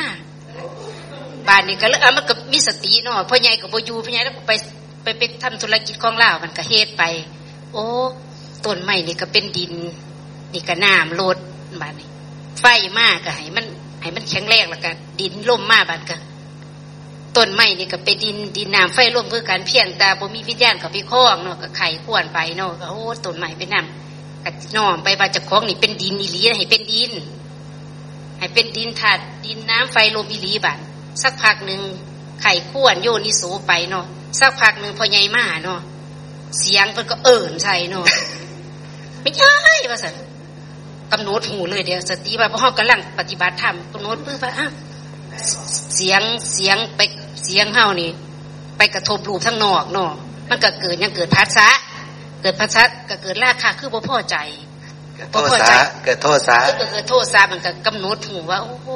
[SPEAKER 5] บ้านนี่ก็เลยเอามันก็มีสติเนาะพ่อใหญ่ก็บ่อยู่พ่อใหญ่แล้วก็ไป ไปไปทำธุรกิจของลาวมันก็เฮ็ดไป โอ้ต้นไม้นี่ก็เป็นดิน นี่ก็น้ำลดบ้านนี้ ไฟมากก็ให้มันให้มันแข็งแรงแล้วก็ดินล่มมากบ้านก็ต้นไม้นี่ก็เป็นดินดินน้ำไฟร่วมเพื่อการเพียงต่บ่มีวิญญาณกับพี่ข้องเนาะก็ไข่ขวนไปเนาะก็โอ้ต้นไม้เป็นน้ำก็น้อมไปว่าจะคล้องนี่เป็นดินอีหลีให้เป็นดิน ให้เป็นดินถาดดินน้ำไฟลมอีหลีบันสักพักหนึ่งไข่ขวนโยนิโสไปเนาะ สักพักหนึ่งพอใหญ่มาเนาะเสียงเพิ่นก็เอิ่นใส่เนาะไม่ใช่ว่าสันกำหนดหูเลยเดี๋ยวสติว่าพอเขากำลังปฏิบัติธรรมกำหนดเพื่อว่าอ้าวเสียงเสียงไปเสียงเฮานี่ ไปกระทบรูปทั้งนอกเนาะมันก็เกิดยังเกิดพัสสะเกิดพัสสะก็เกิดราคาคือบ่พอใจ
[SPEAKER 2] เกิดโทษสาเกิดโทษสา
[SPEAKER 5] ก็เกิดโทษซามันก็กำหนดหูว่าโอ้โห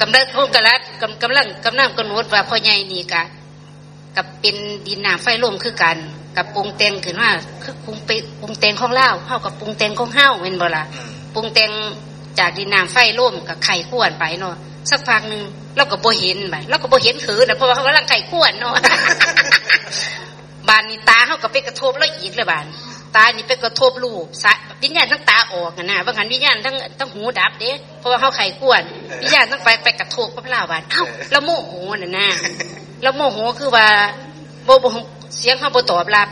[SPEAKER 5] กำลังโทษกำลังกำกำลังกำลังกำหนดว่าพ่อใหญ่นี่กะ กับเป็นดินน้ำไฟลมคือกัน กับปรุงแต่งขึ้นว่าคือปรุงไปปรุงแต่งของเล่าเฮากับปรุงแต่งของเฮาเป็นบ่ล่ะ
[SPEAKER 2] อืม
[SPEAKER 5] ปรุงแต่งจากดินน้ำไฟล่มกับไข่ข้วนไปเนาะสักพักหนึ่งเราก็บ่เห็นไปเราก็บ่เห็นขือนะเพราะว่าเขากำลังไข่ข้วนเนาะบานนี่ตาเขาก็ไปกระทบแล้วอีกเลยบานตานี่ไปกระทบลูกสายวิญญาณทั้งตาออกอะนะบางหันวิญญาณทั้งทั้งหูดับเด้เพราะว่าเขาไข่ข้วนวิญญาณทั้งไปไปกระทบกับเราบานเอ้าแล้วโมโหน่ะนะ แล้วโมโหคือว่าโมโหเสียงเขาบตอบรับ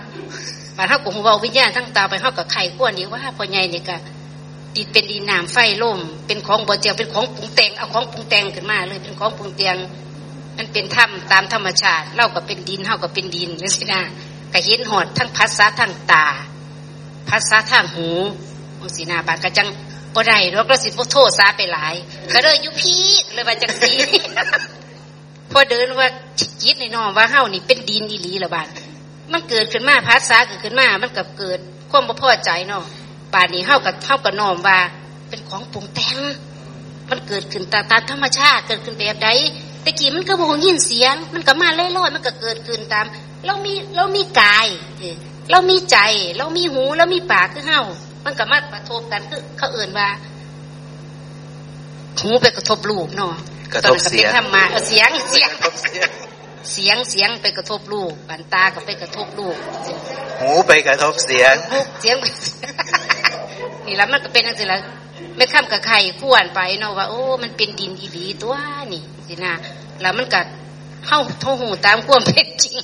[SPEAKER 5] บานเขาก็หูเบาวิญญาณทั้งตาไปเขากับไข่ข้วนนี่ว่าพ่อใหญ่นี่ก็ดินเป็นดินน้ำไฟล่มเป็นของบ่เจียวเป็นของปรุงแต่งเอาของปรุงแต่งขึ้นมาเลยเป็นของปรุงแต่งมันเป็นธรรมตามธรรมชาติเล่าก็เป็นดินเฮาก็เป็นดินนี่สินะก็เห็นหอดทั้งภาษาทั้งตาภาษาทางหูองสีนาบาดกะจังบ่ได้ดอกราสิบ่โทษซาไปหลายก็เลยยุพีเลยว่าจังสี พอเดินว่าจิตในนองว่าเฮานี่เป็นดินอีหลีละบาดมันเกิดขึ้นมาภาษาเกิดขึ้นมามันกับเกิดความบ่พอใจเนาะป่านนี้เฮากับเฮากับนอมว่า เป็นของปรุงแต่งมันเกิดขึ้นตามตามธรรมชาติเกิดขึ้นแบบใดแต่กี้มันก็บ่ยินเสียง มันก็มาเล่อยๆมันก็เกิดขึ้นตาม เรามีเรามีกายเรามีใจ เรามีหูเรามีปากคือเฮามันก็มาประทบกันคือเขาเอื่นว่าหูไปกระทบรูปเนาะ
[SPEAKER 2] กระทบเสียง
[SPEAKER 5] ตอนนั้นก็เป็นธรรมะเออเสียงเสียง
[SPEAKER 2] กระทบเสียง
[SPEAKER 5] เสียงเสียงไปกระทบรูปปันตาก็ไปกระทบรูป
[SPEAKER 2] หูไปกระทบเสียง
[SPEAKER 5] ลูกเสียงนี่แล้วมันก็เป็นอะไรละไม่ข้ามกับไข่ขวนไปเนาะว่า โอ้ มันเป็นดินอีหลีตัวนี่สินะแล้วมันก็เข้าท้องหูตามความเป็นจริง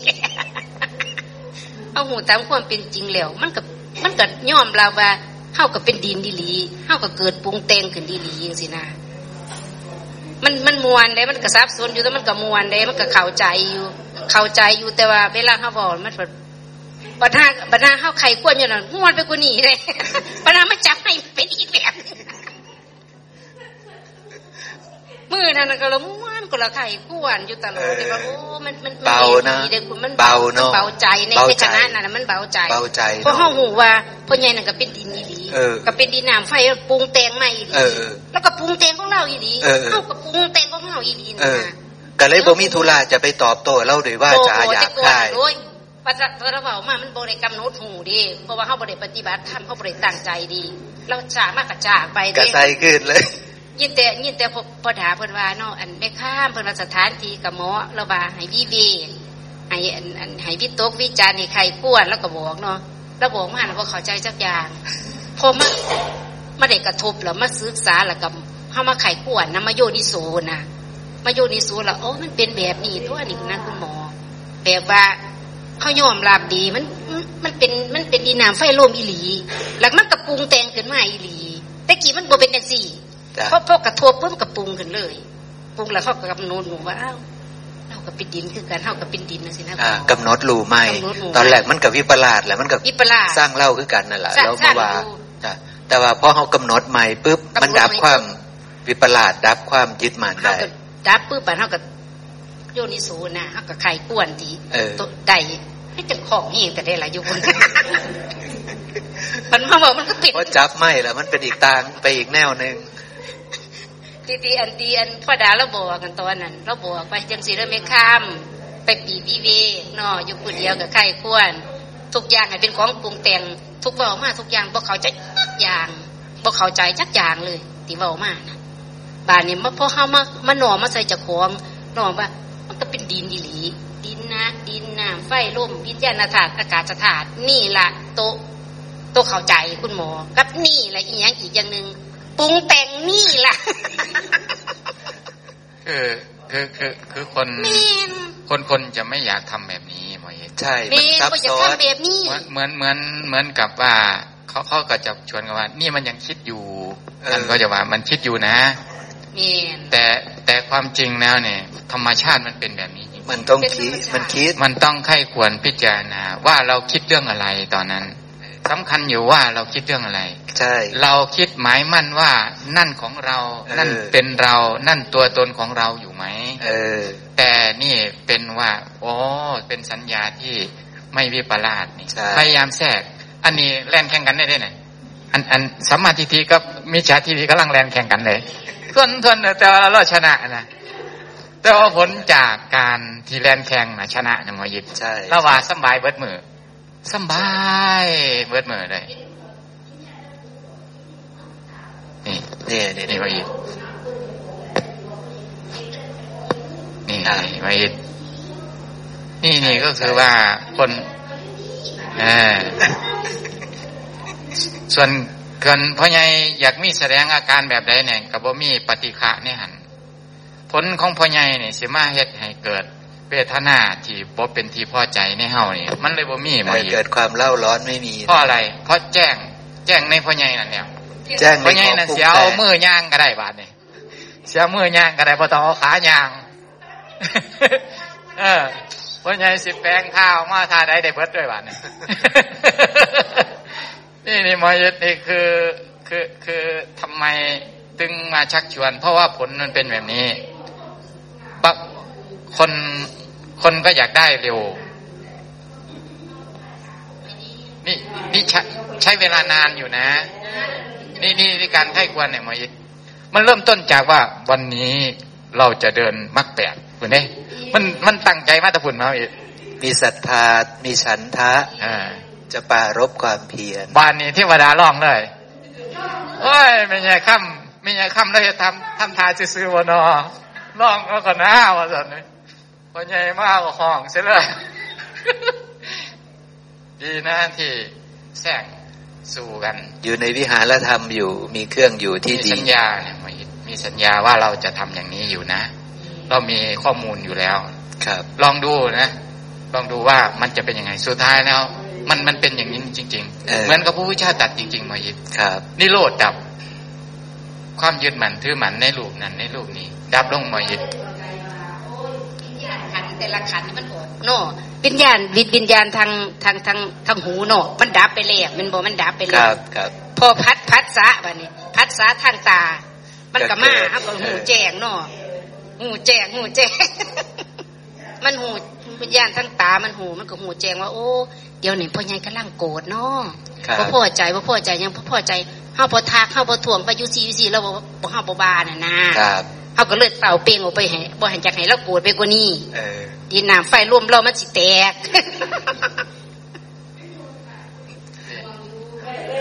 [SPEAKER 5] เข้าหูตามความเป็นจริงแล้ว มันก็มันก็ยอมเราว่าเข้ากับเป็นดินดีหลีเข้ากับเกิดปรุงแต่งขึ้นดีหลีอย่างสินะ มันมันมวนได้มันก็ซับซ้อนอยู่แต่มันก็มวนได้มันก็เข้าใจอยู่ เข้าใจอยู่แต่ว่าเวลาเขาบอกมันแบบบัดหน้าบัดหน้าเข้าไข่กวนอยู่นั่นมวนไปกูหนีเลยบัดหน้ามาจับให้เป็นอีกแบบมือนั่นก็ละมวน ก็ละไข่กวนอยู่ตลอดเลยว่าโอ้มันมันมัน
[SPEAKER 2] เบานะ
[SPEAKER 5] ดีเด็กมัน
[SPEAKER 2] เบาเนอะ
[SPEAKER 5] เบาใจใน
[SPEAKER 2] เบา
[SPEAKER 5] ใน
[SPEAKER 2] ใจ
[SPEAKER 5] ขณะนั้นน่ะมันเบาใจ
[SPEAKER 2] เบาใจ
[SPEAKER 5] เพราะ
[SPEAKER 2] เนอะ
[SPEAKER 5] ห้องหูว่าพ่อใหญ่นั่นก็เป็นดินอีหลี
[SPEAKER 2] เออ
[SPEAKER 5] ก็เป็นดินน้ำไฟปรุงแต่งมาอีหลี
[SPEAKER 2] เออเออ
[SPEAKER 5] แล้วก็ปรุงแต่งของเราอีหลี
[SPEAKER 2] เออเออ
[SPEAKER 5] เอ้าก็ปรุงแต่งของเราอีหลี
[SPEAKER 2] เอ
[SPEAKER 5] นะ
[SPEAKER 2] อก็เลยบ่มีธุระจะไปตอบโต้เล่าหรือว่าจะหยาบคาย
[SPEAKER 5] โอ้ยปัจจุบันเราบอกมามันบริกรรมโน้ตหูดีเพราะว่าเขาบริปฏิบัติทำเขาบริตั้งใจดี เราจ่ามากกระจากไป
[SPEAKER 2] กระ
[SPEAKER 5] เด้
[SPEAKER 2] ใสขึ้นเลย
[SPEAKER 5] ยินแต่ยินแต่พอพอถาเพิ่นว่าเนาะอันไม่ข้ามเพิ่นว่าสถานที่กับหมอเราว่าให้วิเวกให้อันอันให้วิตกวิจารณ์ให้ใครกวนแล้วก็บอกเนาะแล้วบอกมาแล้วก็เข้าใจจักอย่างพอมามาได้กระทบแล้วมาศึกษาแล้วกับเฮามาไขกวนนะมาโยนิโสนะมาโยนิโสแล้วโอ้มันเป็นแบบนี้ตัวนี่นะคุณหมอแบบว่าเขายอมรับดีมันมันเป็นมันเป็นดีน้ำไฟโลมอีหลี แล้วมันกระปรุงแต่งขึ้นมาอีหลีแต่กี้มันบ่เป็นจังซี่ พราะพอกระทบปุ๊บกระปรุงขึ้นเลยปรุงแล้วเขาก็กำหนดหนูว่าอ้าวเราก็เป็นดินคือกันเท่ากับเป็นดินนะสินะ
[SPEAKER 2] อ่ากำหนดรู้ไหม
[SPEAKER 5] กำหนดรู้
[SPEAKER 2] ตอนแรกมันกับวิปลาสแหละมันกับ
[SPEAKER 5] วิปลาส
[SPEAKER 2] สร้างเล่าคือกันนั่นแหละ
[SPEAKER 5] สร้าง
[SPEAKER 2] แล้วเมื่อวาน
[SPEAKER 5] สร้างอยู่
[SPEAKER 2] จ้ะแต่ว่าพอเขากำหนดใหม่ปุ๊บ
[SPEAKER 5] กำหนด
[SPEAKER 2] มันดับ
[SPEAKER 5] ใหม่
[SPEAKER 2] ความวิปลาสดับความยึดมั่น
[SPEAKER 5] เขา
[SPEAKER 2] ได้
[SPEAKER 5] ก็ดับปุ๊บไปเท่ากับโยนิสูนะเขาก็ไข่กวนดี
[SPEAKER 2] เออ
[SPEAKER 5] ตัวใดให้จังของนี่แต่ได้หลายอยู่บนมันมาบอกมันก็ปิด
[SPEAKER 2] เพราะจับไม่แล้วมันเป็นอีกทางไปอีกแนวหนึ่ง
[SPEAKER 5] ตีตีอันตีอันพ่อดาเราบอกกันตอนนั้นเราบอกไปจังสีเราไม่ข้าม ไปปีบีเวนาะอยู่คนเดียวกับไข่กวนทุกอย่างให้เป็นของปรุงแต่งทุกเบามาทุกอย่างบอกเขาใจจักอย่างบอกเขาใจจักอย่างเลยตีเบามานะบ้านนี้มาพอเขามามาหน่อมาใส่จากของหน่อว่ามันก็เป็นดินดีหลีดินนะดินน้ำไฟลมวิญญาณธาตุอากาศธาตุนี่ละโตโตเข้าใจคุณหมอกับนี่และอีกอย่างอีกอย่างหนึ่ง ปรุงแต่งนี่ละ
[SPEAKER 3] คือคือคือคือคน
[SPEAKER 5] แม่น
[SPEAKER 3] คนคนจะไม่อยากทำแบบนี้หมอเย็น
[SPEAKER 2] ใช่
[SPEAKER 5] แม่
[SPEAKER 2] มัน
[SPEAKER 5] น
[SPEAKER 2] ซับ
[SPEAKER 5] บ่อยาก
[SPEAKER 2] ซ้อน
[SPEAKER 5] ทำแบบนี้
[SPEAKER 3] เหมือนเหมือนเหมือนเหมือนกับว่าเขาเขาก็จะชวนกันว่า นี่มันยังคิดอยู่ท่านก็จะว่ามันคิดอยู่นะ
[SPEAKER 5] แม่น
[SPEAKER 3] แต่แต่ความจริงแล้วเนี่ย ธรรมชาติมันเป็นแบบนี้จริง
[SPEAKER 2] มันต้อง
[SPEAKER 5] เป็น
[SPEAKER 2] คิด
[SPEAKER 5] ธรรมชาติ
[SPEAKER 2] มันคิด
[SPEAKER 3] มันต้องไข้ควรพิจารณาว่าเราคิดเรื่องอะไรตอนนั้น สำคัญอยู่ว่าเราคิดเรื่องอะไร
[SPEAKER 2] ใช่
[SPEAKER 3] เราคิดหมายมั่นว่านั่นของเรา
[SPEAKER 2] เออ
[SPEAKER 3] นั่นเป็นเรา นั่นตัวตนของเราอยู่ไหม
[SPEAKER 2] เออ
[SPEAKER 3] แต่นี่เป็นว่าโอ้เป็นสัญญาที่ไม่วิปลาสนี่
[SPEAKER 2] ใช่
[SPEAKER 3] พยายามแทรก อันนี้แล่นแข่งกันได้ได้ไหนอันอันสัมมาทิฏฐิกับมิจฉาทิฏฐิกำลังแล่นแข่งกันเลยส่วนส่วนแต่ว่าเราชนะนะแต่ว่าผลจากการที่แล่นแข่งนะชนะนะหมอยิบ
[SPEAKER 2] ใช่
[SPEAKER 3] ระว่าสำบายเบิดมือ สบายเบิดมือเลยนี่
[SPEAKER 2] นี่เนี่
[SPEAKER 3] นี่
[SPEAKER 2] เนี่ย
[SPEAKER 3] หมอยิบนี่
[SPEAKER 2] อ่า
[SPEAKER 3] อยิบนี่นี่ก็คือว่าคนเออส่วนเกินพ่อใหญ่อยากมีแสดงอาการแบบใดเนี่ยกับบ่มีปฏิฆะเนี่ยหันผลของพ่อใหญ่เนี่ยสิมาเฮ็ดให้เกิด เวทนาที่บ่เป็นที่พอใจในเฮานี่มันเลยบ่มีหม
[SPEAKER 2] เอ
[SPEAKER 3] อ
[SPEAKER 2] อ
[SPEAKER 3] อีก
[SPEAKER 2] เกิดความเล่าร้อนไม่มี
[SPEAKER 3] เพราะอะไร เพราะแจ้ง แจ้งในพ่อใหญ่นั่นเนี่ย
[SPEAKER 2] แจ้งใน
[SPEAKER 3] พ่อใหญ่
[SPEAKER 2] ของ
[SPEAKER 3] นั่น
[SPEAKER 2] ปรุง
[SPEAKER 3] เสียเอา
[SPEAKER 2] แต่ง
[SPEAKER 3] มือย่างก็ได้บาดนี่เสียมือย่างก็ได้บ่ต้องเอาขาย่าง เออพ่อใหญ่สิแปลงท่าออกมาท่าใดได้เบิดด้วยบาดนี่นี่นี่หมอยึดนี่คือคือคือทำไมตึงมาชักชวน เพราะว่าผลมันเป็นแบบนี้ปะคน คนก็อยากได้เร็ว นี่นี่ใช้ใช้เวลานานอยู่นะ นี่นี่นี่การไข้ควรเนี่ยหมอยึดมันเริ่มต้นจากว่าวันนี้เราจะเดินมักแปดคุณเนี่ยมันมันตั้งใจมาแตะพุ่นมาอีก
[SPEAKER 2] มีศรัทธา มีฉันทะ
[SPEAKER 3] อ่า
[SPEAKER 2] จะปรารบความเพียร
[SPEAKER 3] บ้านนี้เทวดาร้องเลยโอ้ยไม่ใช่ค่ำไม่ใช่ค่ำเลยทำทำทาซื้อๆวะนอร้องแล้วก็น้าวะสันนี่ พอใหญ่มากก็ห้องเสียเลยดีนะที่แทรกสู่กัน
[SPEAKER 2] อยู่ในวิหารธรรมอยู่มีเครื่องอยู่ที่
[SPEAKER 3] มี
[SPEAKER 2] ดี
[SPEAKER 3] สัญญาเนี่ยมีมีสัญญาว่าเราจะทำอย่างนี้อยู่นะ เรามีข้อมูลอยู่แล้ว
[SPEAKER 2] ครับ
[SPEAKER 3] ลองดูนะลองดูว่ามันจะเป็นยังไงสุดท้ายแล้ว มันมันเป็นอย่างนี้จริง
[SPEAKER 2] เออ
[SPEAKER 3] ๆเหมือนกับพระพุทธเจ้าตรัดจริงๆมายิบ
[SPEAKER 2] ครับ
[SPEAKER 3] นิโรธดับ ความยึดมั่นถือมั่นในรูปนั้นในรูปนี้ ดับลงมายิบ
[SPEAKER 5] ขัน แต่ละขันนี่มันโหดโน่วิญญาณวิญวิญญาณทางทางทางทางหูโน่มันดับไปแล้วมันบอกมันดับไป
[SPEAKER 2] ค
[SPEAKER 5] แล้
[SPEAKER 2] รั
[SPEAKER 5] ว
[SPEAKER 2] บครับ
[SPEAKER 5] พอพัดพัดสะบัดนี้ พัดสะทางตา มันก็มา
[SPEAKER 2] ก็เกิด
[SPEAKER 5] ครับก็
[SPEAKER 2] เออ
[SPEAKER 5] หูแจ้งเนาะหูแจ้งหูแจ้งมันหูวิญญาณทางตา มันหู มันก็หูแจ้งว่าโอ้ เดี๋ยวนี้พ่อใหญ่กำลังโกรธเนาะ
[SPEAKER 2] ครับ
[SPEAKER 5] พ่อพอใจพ่อพอใจยังพ่อพอใจเฮาพอทักเฮาพอถ่วงไปอยูซีอยูซีแล้วบ่บ่เฮาบ่บาน่ะนะครับ เฮาก็เลยเป่าเปลงออกไปให้บ่ให้จักให้เราโกรธไปกว่านี้
[SPEAKER 2] เออ
[SPEAKER 5] ดินน้ำไฟร่วมเรามันสิแตก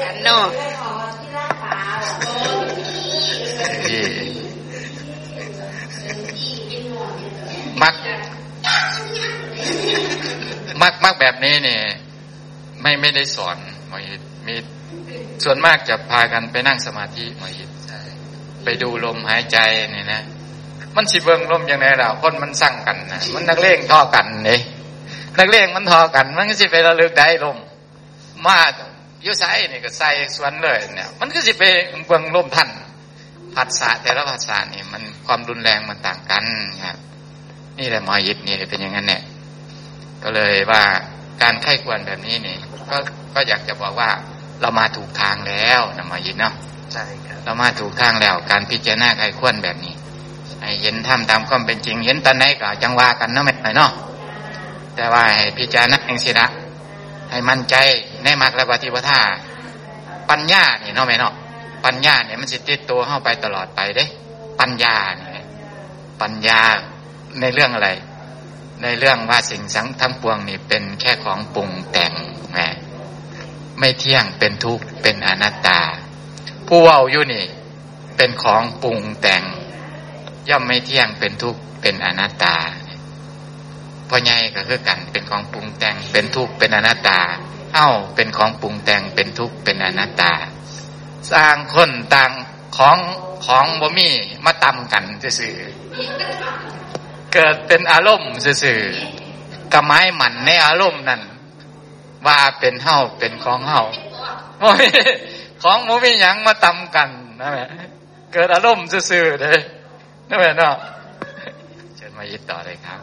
[SPEAKER 5] กันเนาะ
[SPEAKER 3] ที่มักมักมักแบบนี้เนี่ยไม่ไม่ได้สอนหมอยิดมีส่วนมากจะพากันไปนั่งสมาธิหมอยิด ไปดูลมหายใจเนี่ยนะมันสิเบิ่งลมยังไงล่ะคนมันสั่งกันนะมันนักเลงท่อกันเนี่ยนักเลงมันทอกัน มันก็สิไประลึกได้ลม มาอยุไซนี่ก็ใส่สวนเลยเนี่ย มันก็สิไปเบิ่งลมทันภาษาแต่ละภาษานี่มันความรุนแรงมันต่างกันครับนี่แหละมอยิดนี่เป็นอย่างนั้นเนี่ยก็เลยว่าการไข้ควรแบบนี้นี่ก็ก็อยากจะบอกว่าเรามาถูกทางแล้วนะมอยิดเนาะ
[SPEAKER 2] ใช่ครับ
[SPEAKER 3] เรามาถูกทางแล้ว การพิจารณาไข้ควรแบบนี้ให้เห็นทำตามความเป็นจริง เห็นตอนไหนก็จังว่ากันเนาะไม่ไหนเนาะแต่ว่าให้พิจารณาเองสิละให้มั่นใจในมรรคและปฏิปทาปัญญาเนี่ยเนาะแม่เนาะปัญญาเนี่ยมันสิติดตัวเข้าไปตลอดไปเด้ ปัญญาเนี่ยปัญญาในเรื่องอะไร ในเรื่องว่าสิ่งสังทั้งปวงนี่เป็นแค่ของปรุงแต่งแหมไม่เที่ยงเป็นทุกข์เป็นอนัตตา ผู้เว้าอยู่นี่ เป็นของปรุงแต่ง ย่อมไม่เที่ยงเป็นทุกข์เป็นอนัตตาพ่อใหญ่ก็คือกันเป็นของปรุงแต่งเป็นทุกข์เป็นอนัตตา เอ้าเป็นของปรุงแต่งเป็นทุกข์เป็นอนัตตา สร้างคนต่างของของบ่มีมาตำกันซื่อเกิดเป็นอารมณ์สื่อกระไม้หมันในอารมณ์นั่นว่าเป็นเฮาเป็นของเฮา ของโมมีหยังมาตำกันนะแม่เกิดอารมณ์ซื่อๆเลยนะแม่เนาะเชิญมายิดต่อเลยครับ